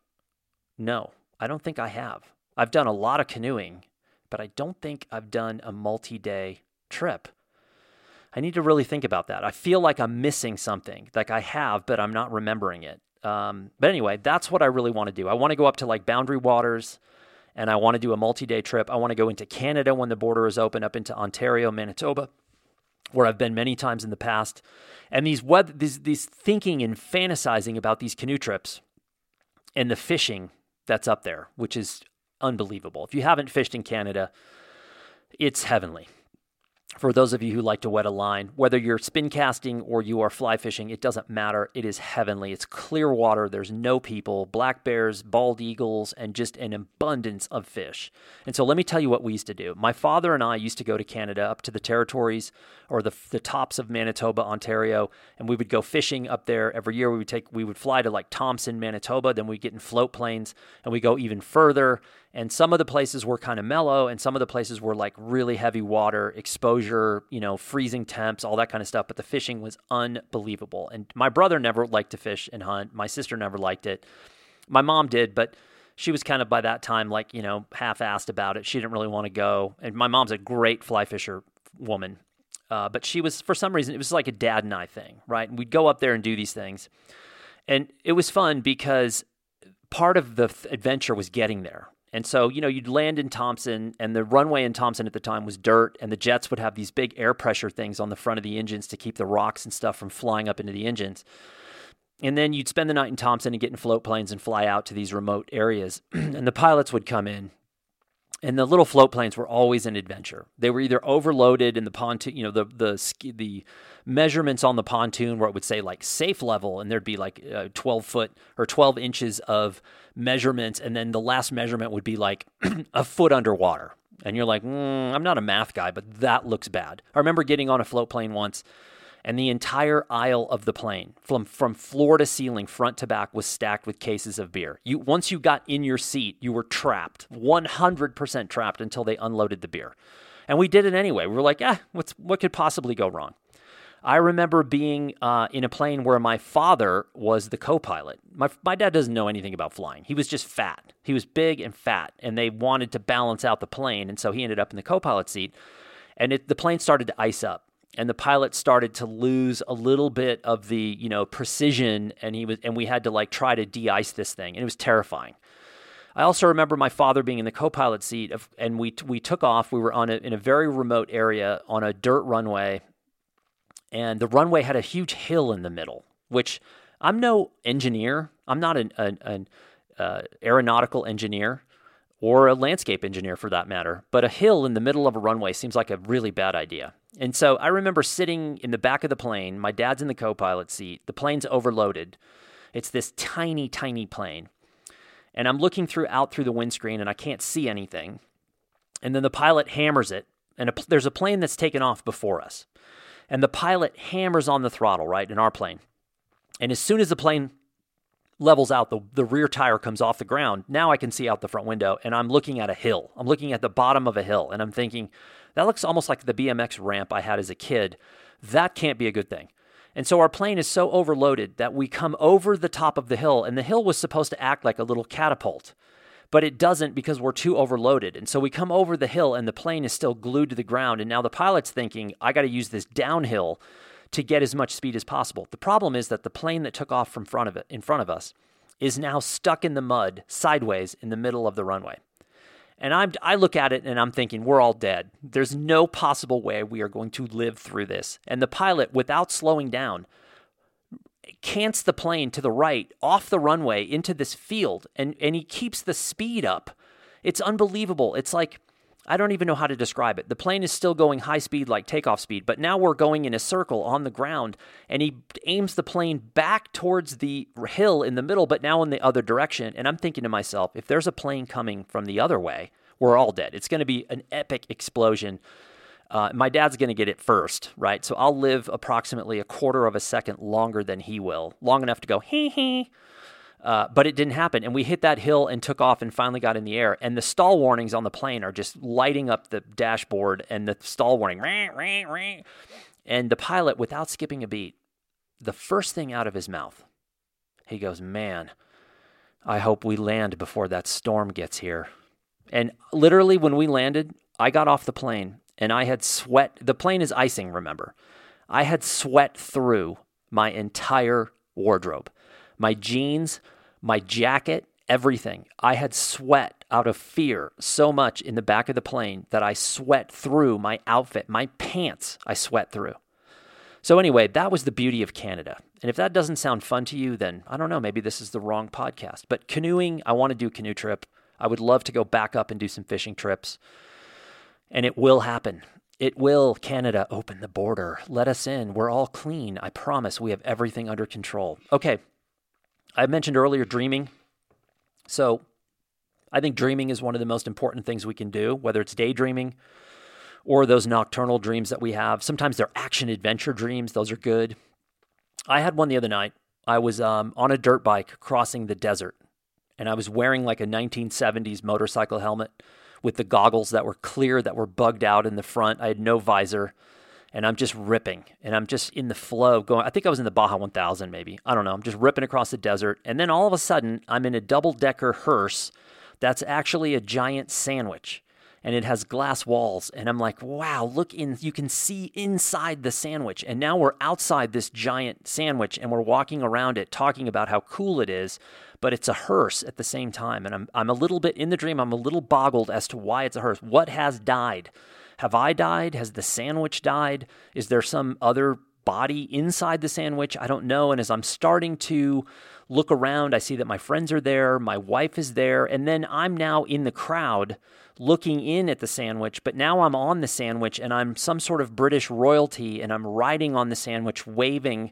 No, I don't think I have. I've done a lot of canoeing, but I don't think I've done a multi day trip. I need to really think about that. I feel like I'm missing something, like I have, but I'm not remembering it. Um, but anyway, that's what I really want to do. I want to go up to like Boundary Waters and I want to do a multi day trip. I want to go into Canada when the border is open, up into Ontario, Manitoba, where I've been many times in the past. And these, these, these thinking and fantasizing about these canoe trips and the fishing that's up there, which is unbelievable. If you haven't fished in Canada, it's heavenly for those of you who like to wet a line, whether you're spin casting or you are fly fishing, it doesn't matter. It is heavenly. It's clear water. There's no people, black bears, bald eagles, and just an abundance of fish. And so let me tell you what we used to do. My father and I used to go to Canada up to the territories or the, the tops of Manitoba, Ontario, and we would go fishing up there every year. We would take we would fly to like Thompson, Manitoba, then we'd get in float planes and we go even further and some of the places were kind of mellow, and some of the places were like really heavy water, exposure, you know, freezing temps, all that kind of stuff. But the fishing was unbelievable. And my brother never liked to fish and hunt. My sister never liked it. My mom did, but she was kind of by that time like, you know, half assed about it. She didn't really want to go. And my mom's a great fly fisher woman. Uh, but she was, for some reason, it was like a dad and I thing, right? And we'd go up there and do these things. And it was fun because part of the adventure was getting there, and so, you know, you'd land in Thompson, and the runway in Thompson at the time was dirt, and the jets would have these big air pressure things on the front of the engines to keep the rocks and stuff from flying up into the engines. And then you'd spend the night in Thompson and get in float planes and fly out to these remote areas. [CLEARS THROAT] and the pilots would come in and the little float planes were always an adventure. They were either overloaded in the pontoon, you know, the the the measurements on the pontoon where it would say like safe level, and there'd be like uh, 12 foot or 12 inches of measurements, and then the last measurement would be like [CLEARS THROAT] a foot underwater. And you're like, mm, I'm not a math guy, but that looks bad. I remember getting on a float plane once and the entire aisle of the plane, from from floor to ceiling, front to back, was stacked with cases of beer. You once you got in your seat, you were trapped, 100% trapped until they unloaded the beer. And we did it anyway. We were like, ah, what's what could possibly go wrong? I remember being uh, in a plane where my father was the co-pilot. My my dad doesn't know anything about flying. He was just fat. He was big and fat, and they wanted to balance out the plane, and so he ended up in the co-pilot seat. And it, the plane started to ice up and the pilot started to lose a little bit of the you know precision and he was and we had to like try to de-ice this thing and it was terrifying. I also remember my father being in the co-pilot seat of, and we we took off we were on a, in a very remote area on a dirt runway and the runway had a huge hill in the middle which i'm no engineer. I'm not an, an, an uh, aeronautical engineer or a landscape engineer for that matter but a hill in the middle of a runway seems like a really bad idea and so I remember sitting in the back of the plane. My dad's in the co pilot seat. The plane's overloaded. It's this tiny, tiny plane. And I'm looking through out through the windscreen and I can't see anything. And then the pilot hammers it. And a, there's a plane that's taken off before us. And the pilot hammers on the throttle, right, in our plane. And as soon as the plane levels out, the, the rear tire comes off the ground. Now I can see out the front window and I'm looking at a hill. I'm looking at the bottom of a hill and I'm thinking, that looks almost like the BMX ramp I had as a kid. That can't be a good thing. And so our plane is so overloaded that we come over the top of the hill, and the hill was supposed to act like a little catapult, but it doesn't because we're too overloaded. And so we come over the hill, and the plane is still glued to the ground. And now the pilot's thinking, I got to use this downhill to get as much speed as possible. The problem is that the plane that took off from front of it, in front of us, is now stuck in the mud sideways in the middle of the runway. And I'm, I look at it and I'm thinking, we're all dead. There's no possible way we are going to live through this. And the pilot, without slowing down, cants the plane to the right off the runway into this field and, and he keeps the speed up. It's unbelievable. It's like, I don't even know how to describe it. The plane is still going high speed, like takeoff speed, but now we're going in a circle on the ground, and he aims the plane back towards the hill in the middle, but now in the other direction. And I'm thinking to myself, if there's a plane coming from the other way, we're all dead. It's going to be an epic explosion. Uh, my dad's going to get it first, right? So I'll live approximately a quarter of a second longer than he will, long enough to go, hee hee uh, but it didn't happen. And we hit that hill and took off and finally got in the air. And the stall warnings on the plane are just lighting up the dashboard and the stall warning. Rah, rah, rah. And the pilot, without skipping a beat, the first thing out of his mouth, he goes, Man, I hope we land before that storm gets here. And literally, when we landed, I got off the plane and I had sweat. The plane is icing, remember. I had sweat through my entire wardrobe my jeans, my jacket, everything. I had sweat out of fear so much in the back of the plane that I sweat through my outfit, my pants, I sweat through. So, anyway, that was the beauty of Canada. And if that doesn't sound fun to you, then I don't know, maybe this is the wrong podcast. But canoeing, I want to do a canoe trip. I would love to go back up and do some fishing trips. And it will happen. It will, Canada, open the border. Let us in. We're all clean. I promise we have everything under control. Okay, I mentioned earlier dreaming. So I think dreaming is one of the most important things we can do, whether it's daydreaming or those nocturnal dreams that we have. Sometimes they're action adventure dreams, those are good. I had one the other night. I was um, on a dirt bike crossing the desert, and I was wearing like a 1970s motorcycle helmet with the goggles that were clear, that were bugged out in the front. I had no visor and I'm just ripping and I'm just in the flow going. I think I was in the Baja 1000 maybe. I don't know. I'm just ripping across the desert. And then all of a sudden, I'm in a double decker hearse that's actually a giant sandwich and it has glass walls. And I'm like, wow, look in, you can see inside the sandwich. And now we're outside this giant sandwich and we're walking around it talking about how cool it is. But it's a hearse at the same time. And I'm, I'm a little bit in the dream, I'm a little boggled as to why it's a hearse. What has died? Have I died? Has the sandwich died? Is there some other body inside the sandwich? I don't know. And as I'm starting to look around, I see that my friends are there, my wife is there, and then I'm now in the crowd looking in at the sandwich, but now I'm on the sandwich and I'm some sort of British royalty and I'm riding on the sandwich, waving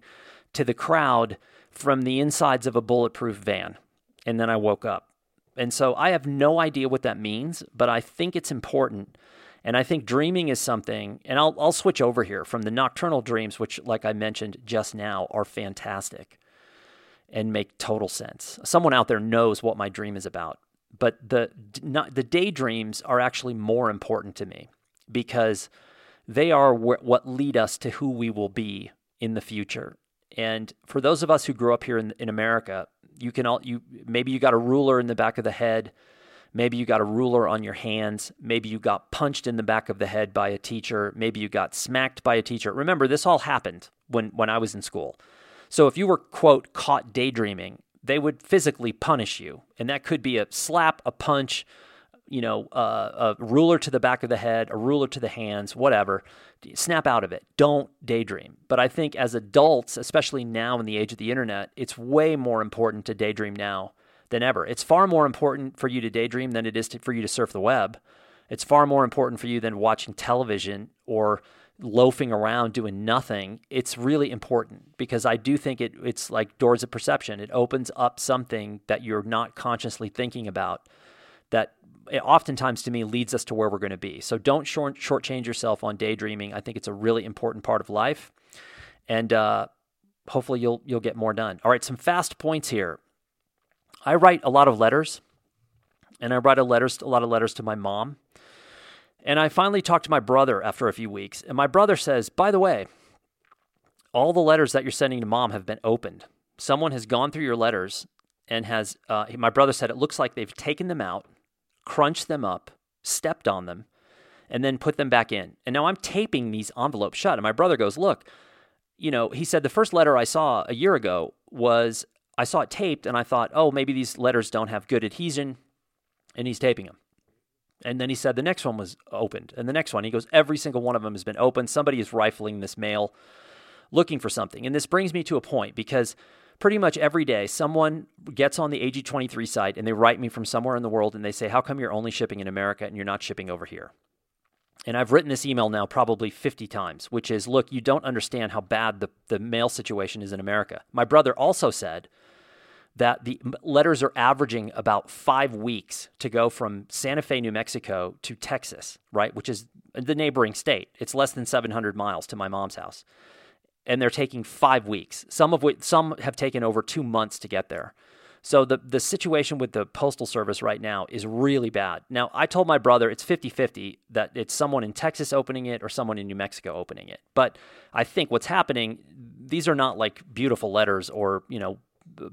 to the crowd from the insides of a bulletproof van. And then I woke up. And so I have no idea what that means, but I think it's important And I think dreaming is something, and I'll, I'll switch over here from the nocturnal dreams, which, like I mentioned just now, are fantastic and make total sense. Someone out there knows what my dream is about. But the, not, the daydreams are actually more important to me because they are wh- what lead us to who we will be in the future. And for those of us who grew up here in, in America, you can all you maybe you got a ruler in the back of the head Maybe you got a ruler on your hands. Maybe you got punched in the back of the head by a teacher. Maybe you got smacked by a teacher. Remember, this all happened when, when I was in school. So if you were, quote, caught daydreaming, they would physically punish you. And that could be a slap, a punch, you know, uh, a ruler to the back of the head, a ruler to the hands, whatever. Snap out of it. Don't daydream. But I think as adults, especially now in the age of the internet, it's way more important to daydream now than ever. It's far more important for you to daydream than it is to, for you to surf the web. It's far more important for you than watching television or loafing around doing nothing. It's really important because I do think it it's like doors of perception. It opens up something that you're not consciously thinking about that oftentimes to me leads us to where we're going to be. So don't short shortchange yourself on daydreaming. I think it's a really important part of life, and uh, hopefully you'll you'll get more done. All right, some fast points here. I write a lot of letters, and I write a letters a lot of letters to my mom. And I finally talked to my brother after a few weeks, and my brother says, "By the way, all the letters that you're sending to mom have been opened. Someone has gone through your letters and has." Uh, my brother said it looks like they've taken them out, crunched them up, stepped on them, and then put them back in. And now I'm taping these envelopes shut. And my brother goes, "Look." You know, he said the first letter I saw a year ago was I saw it taped and I thought, oh, maybe these letters don't have good adhesion. And he's taping them. And then he said the next one was opened. And the next one, he goes, every single one of them has been opened. Somebody is rifling this mail looking for something. And this brings me to a point because pretty much every day someone gets on the AG23 site and they write me from somewhere in the world and they say, how come you're only shipping in America and you're not shipping over here? And I've written this email now probably 50 times, which is look, you don't understand how bad the, the mail situation is in America. My brother also said, that the letters are averaging about five weeks to go from Santa Fe, New Mexico to Texas, right? Which is the neighboring state. It's less than 700 miles to my mom's house. And they're taking five weeks. Some of which, some have taken over two months to get there. So the, the situation with the postal service right now is really bad. Now, I told my brother it's 50-50 that it's someone in Texas opening it or someone in New Mexico opening it. But I think what's happening, these are not like beautiful letters or, you know,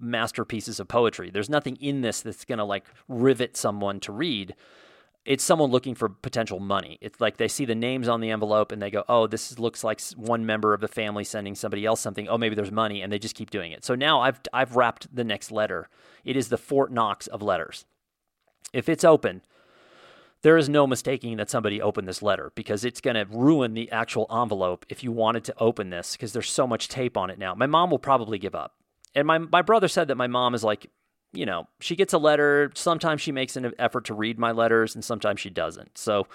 masterpieces of poetry. There's nothing in this that's going to like rivet someone to read. It's someone looking for potential money. It's like they see the names on the envelope and they go, "Oh, this looks like one member of the family sending somebody else something. Oh, maybe there's money," and they just keep doing it. So now I've I've wrapped the next letter. It is the Fort Knox of letters. If it's open, there is no mistaking that somebody opened this letter because it's going to ruin the actual envelope if you wanted to open this because there's so much tape on it now. My mom will probably give up and my my brother said that my mom is like, you know, she gets a letter. Sometimes she makes an effort to read my letters, and sometimes she doesn't. So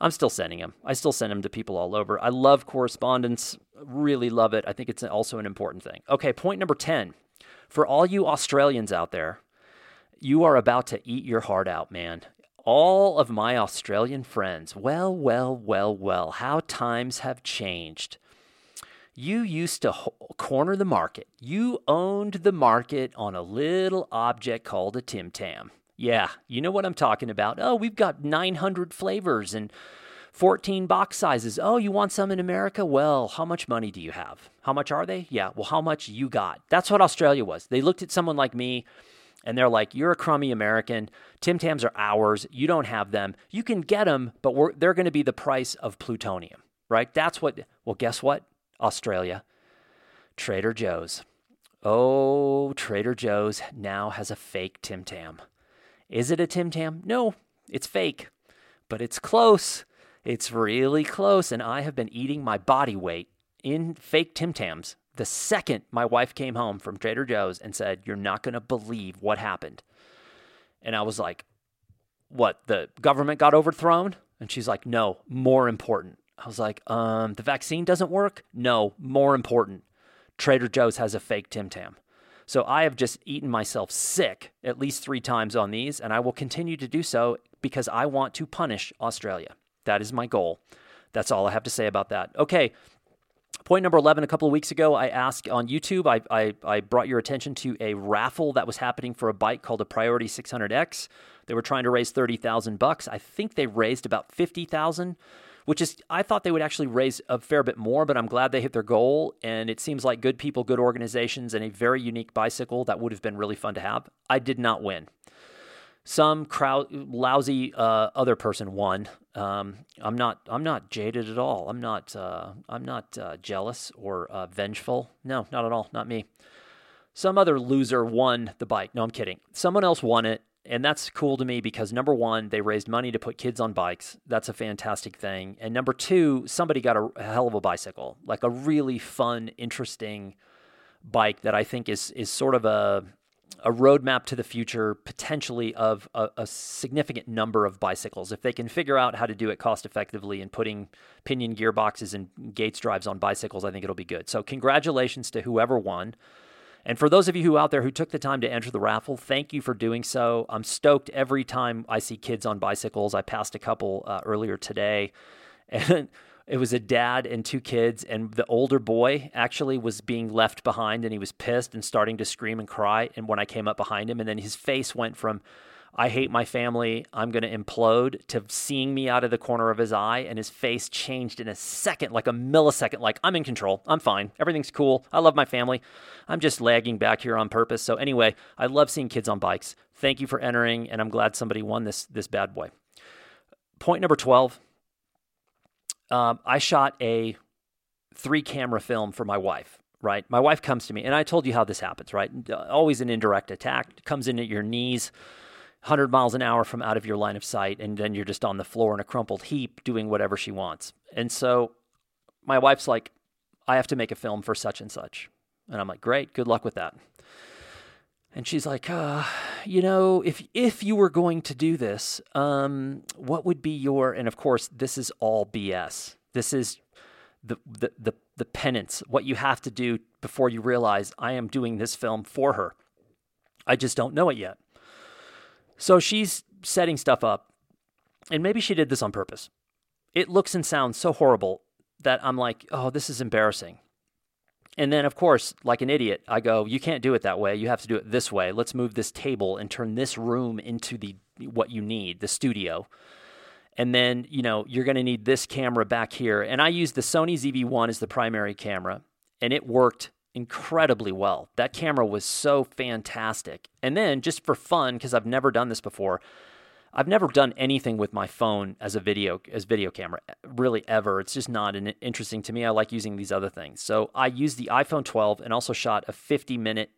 I'm still sending them. I still send them to people all over. I love correspondence. Really love it. I think it's also an important thing. Okay, point number ten. For all you Australians out there, you are about to eat your heart out, man. All of my Australian friends, well, well, well, well, how times have changed you used to corner the market. You owned the market on a little object called a Tim Tam. Yeah, you know what I'm talking about. Oh, we've got 900 flavors and 14 box sizes. Oh, you want some in America? Well, how much money do you have? How much are they? Yeah, well, how much you got? That's what Australia was. They looked at someone like me and they're like, You're a crummy American. Tim Tams are ours. You don't have them. You can get them, but they're going to be the price of plutonium, right? That's what, well, guess what? Australia. Trader Joe's. Oh, Trader Joe's now has a fake Tim Tam. Is it a Tim Tam? No, it's fake, but it's close. It's really close, and I have been eating my body weight in fake Tim Tams the second my wife came home from Trader Joe's and said, You're not going to believe what happened. And I was like, What? The government got overthrown? And she's like, No, more important. I was like, um, the vaccine doesn't work? No, more important. Trader Joe's has a fake Tim Tam. So I have just eaten myself sick at least three times on these, and I will continue to do so because I want to punish Australia. That is my goal. That's all I have to say about that. Okay. Point number 11, a couple of weeks ago, I asked on YouTube, I, I, I, brought your attention to a raffle that was happening for a bike called a Priority 600X. They were trying to raise 30,000 bucks. I think they raised about 50,000, which is, I thought they would actually raise a fair bit more, but I'm glad they hit their goal. And it seems like good people, good organizations, and a very unique bicycle that would have been really fun to have. I did not win some crowd lousy uh, other person won. Um, I'm not I'm not jaded at all. I'm not uh, I'm not uh, jealous or uh, vengeful. No, not at all. Not me. Some other loser won the bike. No, I'm kidding. Someone else won it, and that's cool to me because number one, they raised money to put kids on bikes. That's a fantastic thing. And number two, somebody got a, a hell of a bicycle, like a really fun, interesting bike that I think is is sort of a a roadmap to the future potentially of a, a, significant number of bicycles. If they can figure out how to do it cost effectively and putting pinion gearboxes and Gates drives on bicycles, I think it'll be good. So, congratulations to whoever won. And for those of you who out there who took the time to enter the raffle, thank you for doing so. I'm stoked every time I see kids on bicycles. I passed a couple uh, earlier today. [LAUGHS] And it was a dad and two kids, and the older boy actually was being left behind, and he was pissed and starting to scream and cry. And when I came up behind him, and then his face went from "I hate my family, I'm going to implode" to seeing me out of the corner of his eye, and his face changed in a second, like a millisecond. Like I'm in control, I'm fine, everything's cool, I love my family, I'm just lagging back here on purpose. So anyway, I love seeing kids on bikes. Thank you for entering, and I'm glad somebody won this this bad boy. Point number twelve um, I shot a three camera film for my wife, right? My wife comes to me, and I told you how this happens, right? Always an indirect attack, comes in at your knees, 100 miles an hour from out of your line of sight, and then you're just on the floor in a crumpled heap doing whatever she wants. And so my wife's like, I have to make a film for such and such. And I'm like, great, good luck with that. And she's like, uh, you know, if if you were going to do this, um, what would be your? And of course, this is all BS. This is the the the, the penance. What you have to do before you realize I am doing this film for her. I just don't know it yet. So she's setting stuff up, and maybe she did this on purpose. It looks and sounds so horrible that I'm like, oh, this is embarrassing. And then, of course, like an idiot, I go, "You can't do it that way. You have to do it this way. Let's move this table and turn this room into the what you need, the studio." And then, you know, you're going to need this camera back here. And I used the Sony ZV-1 as the primary camera, and it worked incredibly well. That camera was so fantastic. And then, just for fun, because I've never done this before, I've never done anything with my phone as a video as video camera really ever. It's just not an, interesting to me. I like using these other things. So I used the iPhone 12 and also shot a 50 minute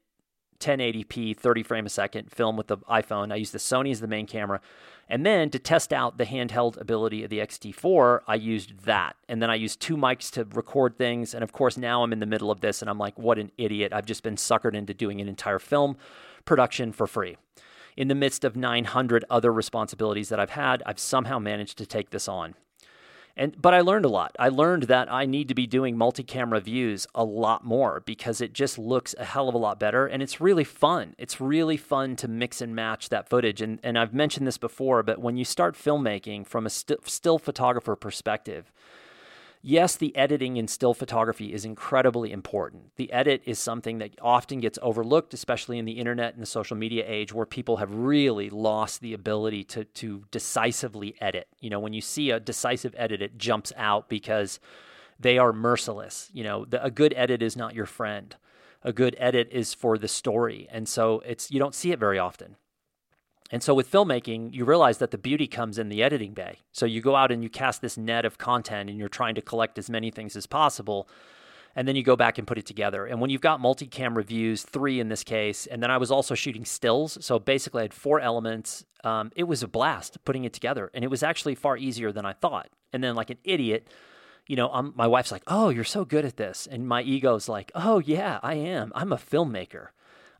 1080p 30 frame a second film with the iPhone. I used the Sony as the main camera. And then to test out the handheld ability of the X-T4, I used that. And then I used two mics to record things. And of course, now I'm in the middle of this and I'm like, what an idiot. I've just been suckered into doing an entire film production for free in the midst of 900 other responsibilities that I've had, I've somehow managed to take this on. And but I learned a lot. I learned that I need to be doing multi-camera views a lot more because it just looks a hell of a lot better and it's really fun. It's really fun to mix and match that footage and and I've mentioned this before, but when you start filmmaking from a st- still photographer perspective, yes, the editing in still photography is incredibly important. The edit is something that often gets overlooked, especially in the internet and the social media age where people have really lost the ability to, to decisively edit. You know, when you see a decisive edit, it jumps out because they are merciless. You know, the, a good edit is not your friend. A good edit is for the story. And so it's you don't see it very often. And so with filmmaking, you realize that the beauty comes in the editing bay. So you go out and you cast this net of content and you're trying to collect as many things as possible. And then you go back and put it together. And when you've got multi camera views, three in this case, and then I was also shooting stills. So basically, I had four elements. Um, it was a blast putting it together. And it was actually far easier than I thought. And then, like an idiot, you know, I'm, my wife's like, oh, you're so good at this. And my ego's like, oh, yeah, I am. I'm a filmmaker.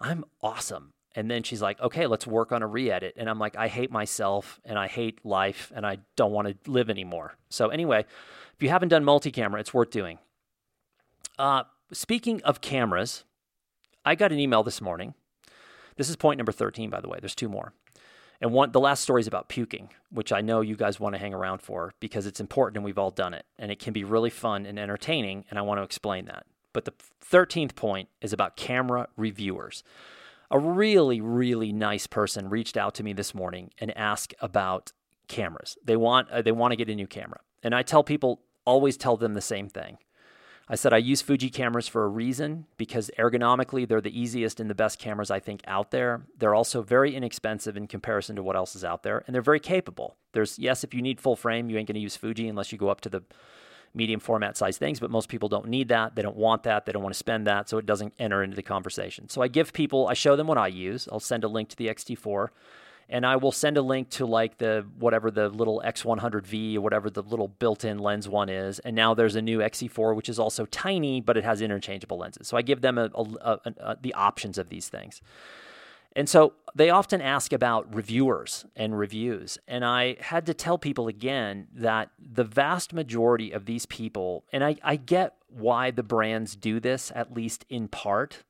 I'm awesome. And then she's like, okay, let's work on a re edit. And I'm like, I hate myself and I hate life and I don't want to live anymore. So, anyway, if you haven't done multi camera, it's worth doing. Uh, speaking of cameras, I got an email this morning. This is point number 13, by the way. There's two more. And one, the last story is about puking, which I know you guys want to hang around for because it's important and we've all done it. And it can be really fun and entertaining. And I want to explain that. But the 13th point is about camera reviewers. A really, really nice person reached out to me this morning and asked about cameras. They want, uh, they want to get a new camera. And I tell people, always tell them the same thing. I said I use Fuji cameras for a reason because ergonomically they're the easiest and the best cameras I think out there. They're also very inexpensive in comparison to what else is out there and they're very capable. There's yes, if you need full frame, you ain't going to use Fuji unless you go up to the medium format size things, but most people don't need that. They don't want that. They don't want to spend that, so it doesn't enter into the conversation. So I give people, I show them what I use. I'll send a link to the X-T4 and I will send a link to like the whatever the little X100V or whatever the little built-in lens one is. And now there's a new XE4 which is also tiny, but it has interchangeable lenses. So I give them a, a, a, the options of these things. And so they often ask about reviewers and reviews. And I had to tell people again that the vast majority of these people, and I, I get why the brands do this, at least in part,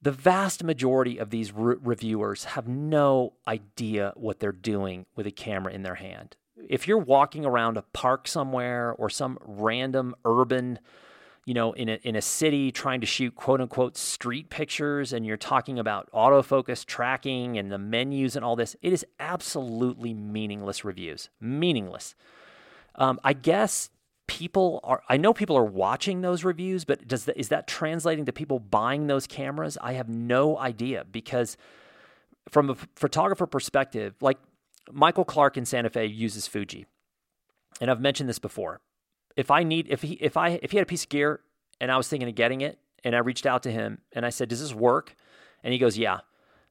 the vast majority of these re- reviewers have no idea what they're doing with a camera in their hand. If you're walking around a park somewhere or some random urban, you know, in a, in a city trying to shoot quote unquote street pictures and you're talking about autofocus tracking and the menus and all this, it is absolutely meaningless reviews. Meaningless. Um, I guess people are i know people are watching those reviews but does that, is that translating to people buying those cameras i have no idea because from a photographer perspective like michael clark in santa fe uses fuji and i've mentioned this before if i need if he if i if he had a piece of gear and i was thinking of getting it and i reached out to him and i said does this work and he goes yeah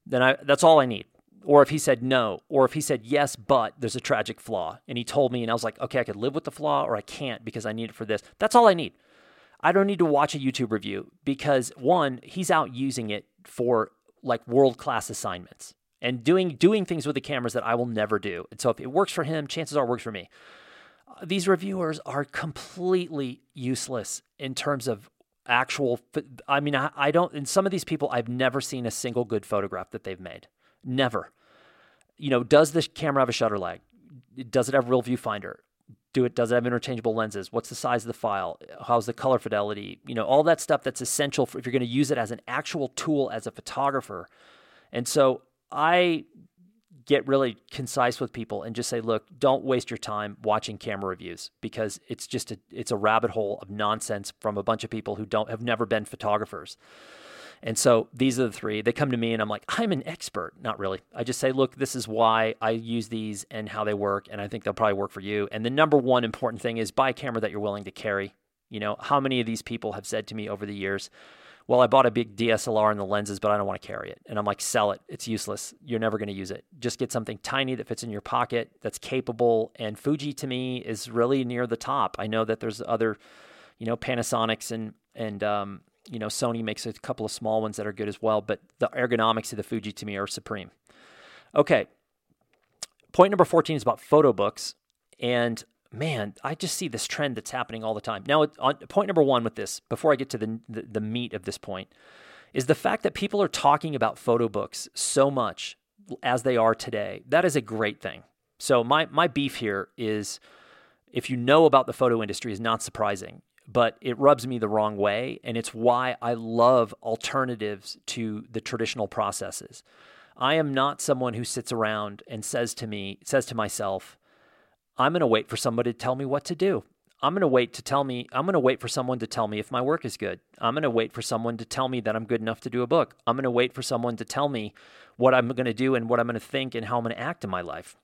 then i that's all i need or if he said no, or if he said yes, but there's a tragic flaw, and he told me, and I was like, okay, I could live with the flaw, or I can't because I need it for this. That's all I need. I don't need to watch a YouTube review because one, he's out using it for like world class assignments and doing doing things with the cameras that I will never do. And so if it works for him, chances are it works for me. These reviewers are completely useless in terms of actual. I mean, I, I don't. In some of these people, I've never seen a single good photograph that they've made. Never. You know, does the camera have a shutter lag? Does it have real viewfinder? Do it? Does it have interchangeable lenses? What's the size of the file? How's the color fidelity? You know, all that stuff that's essential for if you're going to use it as an actual tool as a photographer. And so I get really concise with people and just say, look, don't waste your time watching camera reviews because it's just a it's a rabbit hole of nonsense from a bunch of people who don't have never been photographers. And so these are the three. They come to me and I'm like, I'm an expert. Not really. I just say, look, this is why I use these and how they work. And I think they'll probably work for you. And the number one important thing is buy a camera that you're willing to carry. You know, how many of these people have said to me over the years, well, I bought a big DSLR and the lenses, but I don't want to carry it. And I'm like, sell it. It's useless. You're never going to use it. Just get something tiny that fits in your pocket that's capable. And Fuji to me is really near the top. I know that there's other, you know, Panasonics and, and, um, you know, Sony makes a couple of small ones that are good as well, but the ergonomics of the Fuji to me are supreme. Okay. Point number 14 is about photo books. And man, I just see this trend that's happening all the time. Now, on, point number one with this, before I get to the, the, the meat of this point, is the fact that people are talking about photo books so much as they are today. That is a great thing. So my my beef here is if you know about the photo industry is not surprising but it rubs me the wrong way. And it's why I love alternatives to the traditional processes. I am not someone who sits around and says to me, says to myself, I'm going to wait for somebody to tell me what to do. I'm going to wait to tell me, I'm going to wait for someone to tell me if my work is good. I'm going to wait for someone to tell me that I'm good enough to do a book. I'm going to wait for someone to tell me what I'm going to do and what I'm going to think and how I'm going to act in my life.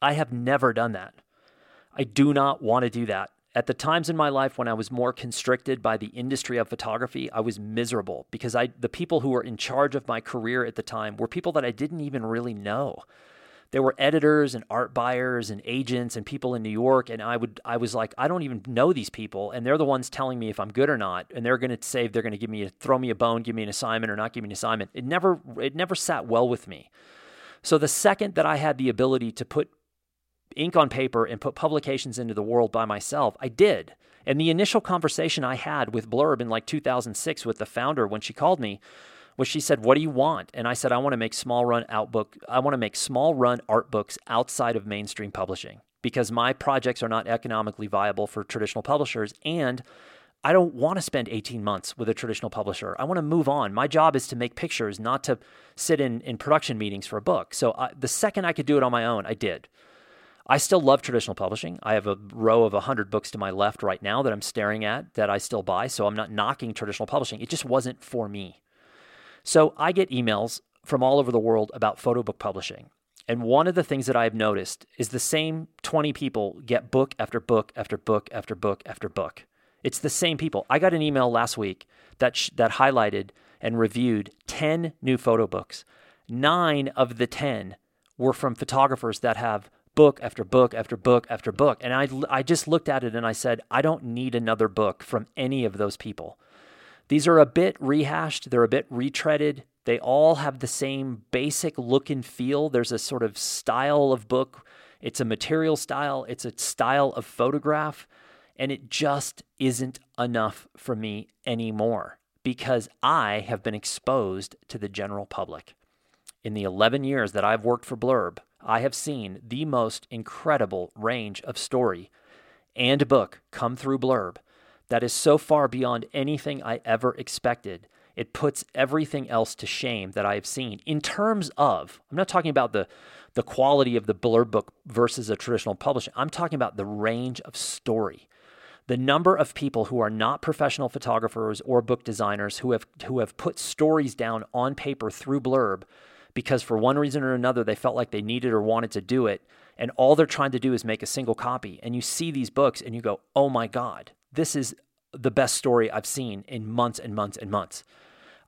I have never done that. I do not want to do that. At the times in my life when I was more constricted by the industry of photography, I was miserable because I the people who were in charge of my career at the time were people that I didn't even really know. There were editors and art buyers and agents and people in New York and I would I was like I don't even know these people and they're the ones telling me if I'm good or not and they're going to say they're going to give me a, throw me a bone, give me an assignment or not give me an assignment. It never it never sat well with me. So the second that I had the ability to put ink on paper and put publications into the world by myself. I did. And the initial conversation I had with Blurb in like 2006 with the founder when she called me was she said, "What do you want?" And I said, "I want to make small run out book. I want to make small run art books outside of mainstream publishing because my projects are not economically viable for traditional publishers and I don't want to spend 18 months with a traditional publisher. I want to move on. My job is to make pictures, not to sit in, in production meetings for a book. So I, the second I could do it on my own, I did. I still love traditional publishing. I have a row of 100 books to my left right now that I'm staring at that I still buy. So I'm not knocking traditional publishing. It just wasn't for me. So I get emails from all over the world about photo book publishing. And one of the things that I've noticed is the same 20 people get book after book after book after book after book. It's the same people. I got an email last week that sh- that highlighted and reviewed 10 new photo books. 9 of the 10 were from photographers that have book after book after book after book. And I I just looked at it and I said, I don't need another book from any of those people. These are a bit rehashed, they're a bit retreaded. They all have the same basic look and feel. There's a sort of style of book. It's a material style, it's a style of photograph and it just isn't enough for me anymore because I have been exposed to the general public. In the 11 years that I've worked for Blurb, I have seen the most incredible range of story and book come through Blurb that is so far beyond anything I ever expected. It puts everything else to shame that I have seen in terms of, I'm not talking about the, the quality of the Blurb book versus a traditional publishing. I'm talking about the range of story the number of people who are not professional photographers or book designers who have who have put stories down on paper through blurb because for one reason or another they felt like they needed or wanted to do it and all they're trying to do is make a single copy and you see these books and you go oh my god this is the best story i've seen in months and months and months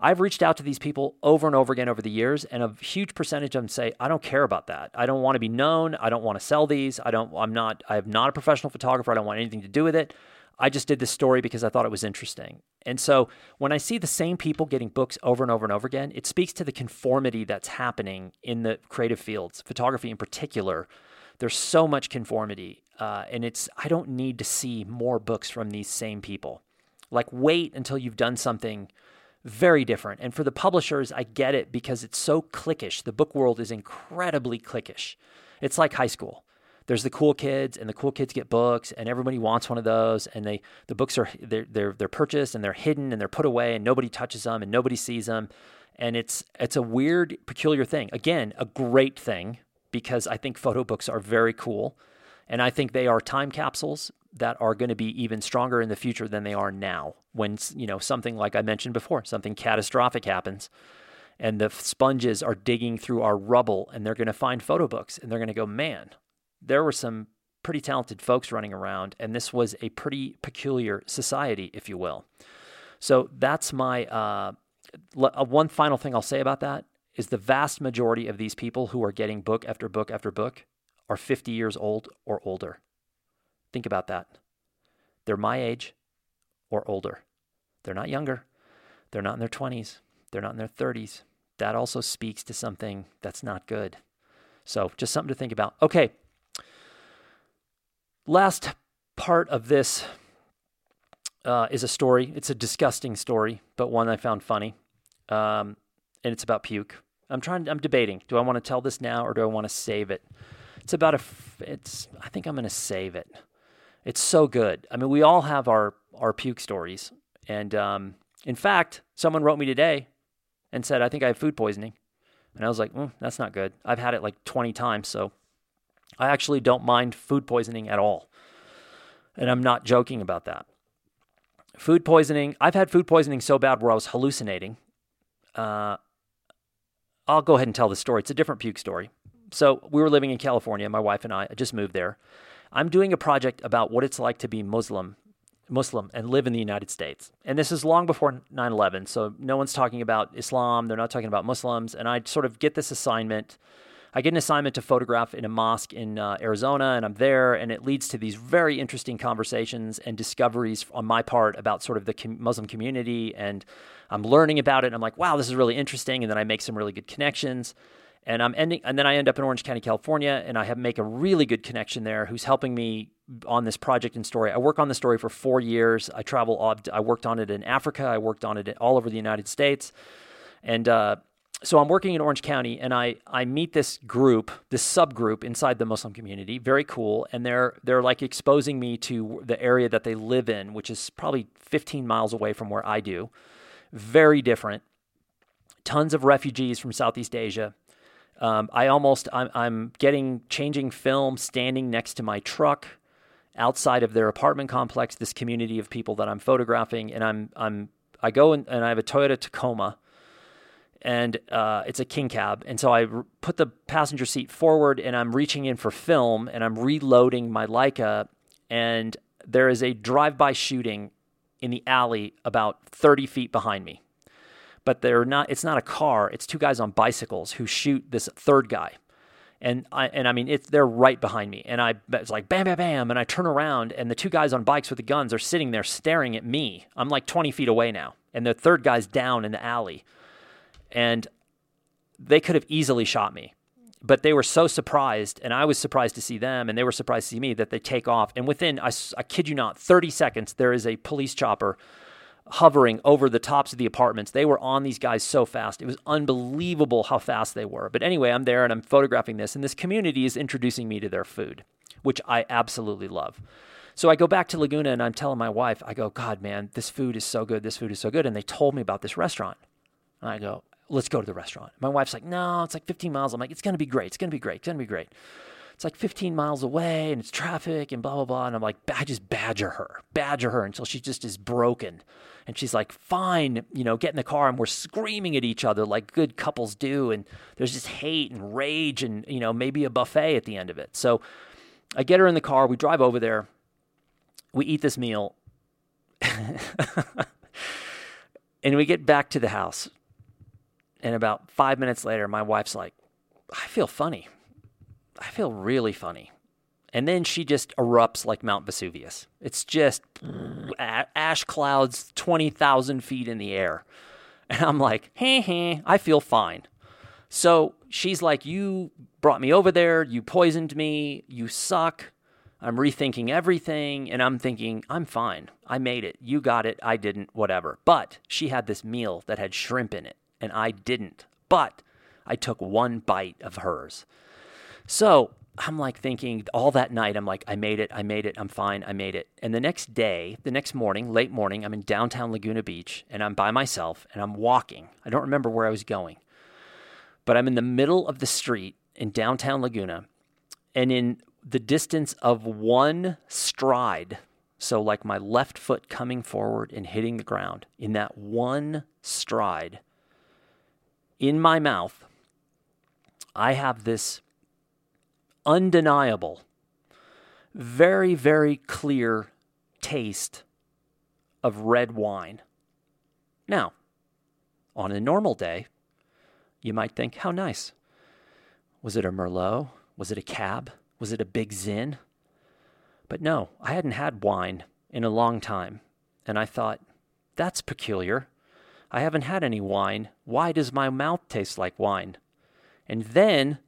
I've reached out to these people over and over again over the years, and a huge percentage of them say, "I don't care about that. I don't want to be known. I don't want to sell these. I don't. I'm not. I'm not a professional photographer. I don't want anything to do with it. I just did this story because I thought it was interesting." And so when I see the same people getting books over and over and over again, it speaks to the conformity that's happening in the creative fields, photography in particular. There's so much conformity, uh, and it's I don't need to see more books from these same people. Like wait until you've done something very different. And for the publishers, I get it because it's so cliquish. The book world is incredibly cliquish. It's like high school. There's the cool kids, and the cool kids get books, and everybody wants one of those. And they the books are they're they're they're purchased and they're hidden and they're put away, and nobody touches them and nobody sees them. And it's it's a weird, peculiar thing. Again, a great thing because I think photo books are very cool, and I think they are time capsules that are going to be even stronger in the future than they are now. When you know something like I mentioned before, something catastrophic happens, and the sponges are digging through our rubble, and they're going to find photo books, and they're going to go, man, there were some pretty talented folks running around, and this was a pretty peculiar society, if you will. So that's my uh, uh one final thing I'll say about that is the vast majority of these people who are getting book after book after book are 50 years old or older. Think about that. They're my age or older. They're not younger. They're not in their 20s. They're not in their 30s. That also speaks to something that's not good. So, just something to think about. Okay. Last part of this uh, is a story. It's a disgusting story, but one I found funny. Um, and it's about puke. I'm trying. I'm debating. Do I want to tell this now or do I want to save it? It's about a. It's. I think I'm going to save it. It's so good. I mean, we all have our our puke stories, and um, in fact, someone wrote me today and said, "I think I have food poisoning," and I was like, mm, "That's not good. I've had it like 20 times, so I actually don't mind food poisoning at all." And I'm not joking about that. Food poisoning. I've had food poisoning so bad where I was hallucinating. Uh, I'll go ahead and tell the story. It's a different puke story. So we were living in California, my wife and I. I just moved there. I'm doing a project about what it's like to be Muslim, Muslim and live in the United States. And this is long before 9/11, so no one's talking about Islam, they're not talking about Muslims, and I sort of get this assignment I get an assignment to photograph in a mosque in uh, Arizona, and I'm there, and it leads to these very interesting conversations and discoveries on my part about sort of the com- Muslim community. And I'm learning about it, and I'm like, wow, this is really interesting. And then I make some really good connections and I'm ending, and then I end up in Orange County, California, and I have make a really good connection there. Who's helping me on this project and story? I work on the story for four years. I travel. I worked on it in Africa. I worked on it all over the United States, And uh, so I'm working in Orange County, and I I meet this group, this subgroup inside the Muslim community. Very cool, and they're they're like exposing me to the area that they live in, which is probably 15 miles away from where I do. Very different. Tons of refugees from Southeast Asia. Um, I almost I'm, I'm getting changing film standing next to my truck outside of their apartment complex. This community of people that I'm photographing, and I'm I'm I go in, and I have a Toyota Tacoma and uh, it's a king cab. And so I r- put the passenger seat forward and I'm reaching in for film and I'm reloading my Leica. And there is a drive by shooting in the alley about 30 feet behind me. But they're not, it's not a car, it's two guys on bicycles who shoot this third guy. And I, and I mean, it's, they're right behind me. And I, it's like bam, bam, bam. And I turn around and the two guys on bikes with the guns are sitting there staring at me. I'm like 20 feet away now. And the third guy's down in the alley and they could have easily shot me. But they were so surprised, and I was surprised to see them, and they were surprised to see me that they take off. And within, I, I kid you not, 30 seconds, there is a police chopper hovering over the tops of the apartments. They were on these guys so fast. It was unbelievable how fast they were. But anyway, I'm there and I'm photographing this, and this community is introducing me to their food, which I absolutely love. So I go back to Laguna and I'm telling my wife, I go, God, man, this food is so good. This food is so good. And they told me about this restaurant. And I go, let's go to the restaurant. My wife's like, no, it's like 15 miles. I'm like, it's going to be great. It's going to be great. It's going to be great. It's like 15 miles away and it's traffic and blah, blah, blah. And I'm like, I just badger her, badger her until she just is broken. And she's like, fine, you know, get in the car. And we're screaming at each other like good couples do. And there's just hate and rage and, you know, maybe a buffet at the end of it. So I get her in the car. We drive over there. We eat this meal. [LAUGHS] and we get back to the house and about five minutes later, my wife's like, I feel funny. I feel really funny. And then she just erupts like Mount Vesuvius. It's just ash clouds 20,000 feet in the air. And I'm like, hey, hey, I feel fine. So she's like, You brought me over there. You poisoned me. You suck. I'm rethinking everything. And I'm thinking, I'm fine. I made it. You got it. I didn't, whatever. But she had this meal that had shrimp in it and I didn't. But I took one bite of hers. So I'm like thinking all that night, I'm like, I made it, I made it, I'm fine, I made it. And the next day, the next morning, late morning, I'm in downtown Laguna Beach and I'm by myself and I'm walking. I don't remember where I was going, but I'm in the middle of the street in downtown Laguna and in the distance of one stride. So, like my left foot coming forward and hitting the ground, in that one stride, in my mouth, I have this undeniable, very, very clear taste of red wine. Now, on a normal day, you might think, how nice. Was it a Merlot? Was it a cab? Was it a big Zin? But no, I hadn't had wine in a long time. And I thought, that's peculiar. I haven't had any wine. Why does my mouth taste like wine? And then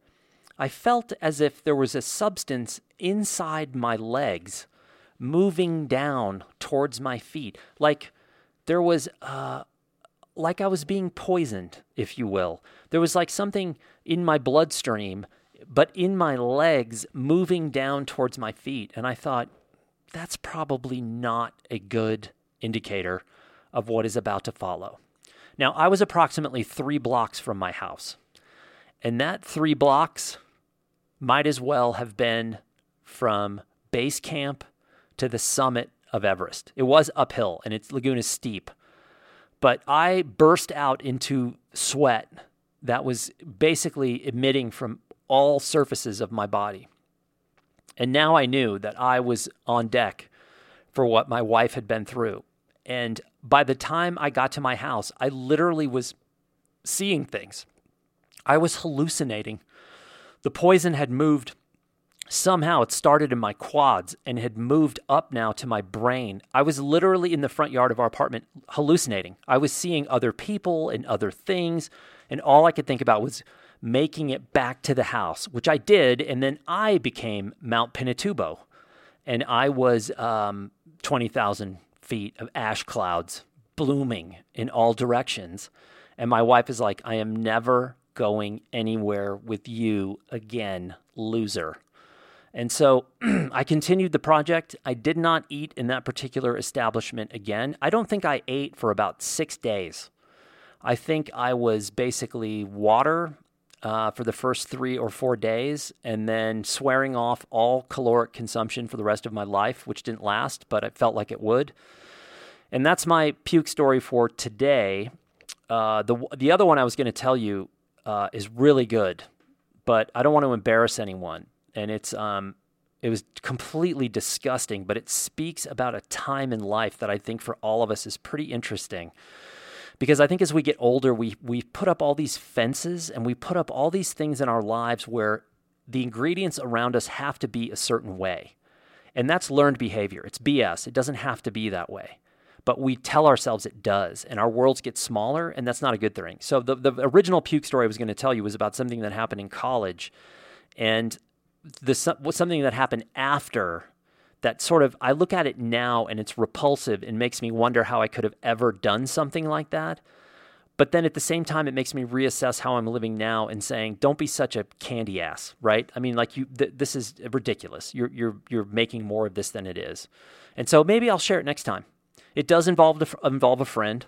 I felt as if there was a substance inside my legs moving down towards my feet. Like there was, uh, like I was being poisoned, if you will. There was like something in my bloodstream, but in my legs moving down towards my feet. And I thought, that's probably not a good indicator of what is about to follow. Now, I was approximately three blocks from my house, and that three blocks might as well have been from base camp to the summit of Everest. It was uphill and its Laguna is steep, but I burst out into sweat that was basically emitting from all surfaces of my body. And now I knew that I was on deck for what my wife had been through. And by the time I got to my house, I literally was seeing things. I was hallucinating. The poison had moved. Somehow it started in my quads and had moved up now to my brain. I was literally in the front yard of our apartment hallucinating. I was seeing other people and other things, and all I could think about was making it back to the house, which I did. And then I became Mount Pinatubo, and I was um, 20,000 feet of ash clouds blooming in all directions. And my wife is like, I am never going anywhere with you again, loser. And so [CLEARS THROAT] I continued the project. I did not eat in that particular establishment again. I don't think I ate for about six days. I think I was basically water uh, for the first three or four days and then swearing off all caloric consumption for the rest of my life, which didn't last, but I felt like it would. And that's my puke story for today. Uh, the, the other one I was going to tell you uh, is really good, but I don't want to embarrass anyone and it's um, it was completely disgusting, but it speaks about a time in life that I think for all of us is pretty interesting. Because I think as we get older, we we put up all these fences and we put up all these things in our lives where the ingredients around us have to be a certain way. And that's learned behavior. It's BS. It doesn't have to be that way. But we tell ourselves it does, and our worlds get smaller, and that's not a good thing. So, the, the original puke story I was going to tell you was about something that happened in college. And the something that happened after that sort of I look at it now and it's repulsive and makes me wonder how I could have ever done something like that. But then at the same time, it makes me reassess how I'm living now and saying, "Don't be such a candy ass," right? I mean, like you, th- this is ridiculous. You're you're you're making more of this than it is, and so maybe I'll share it next time. It does involve involve a friend.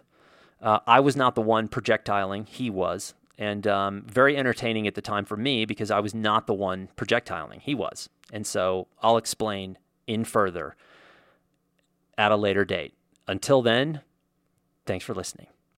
Uh, I was not the one projectiling; he was and um, very entertaining at the time for me because I was not the one projectiling. He was. And so I'll explain in further at a later date. Until then, thanks for listening.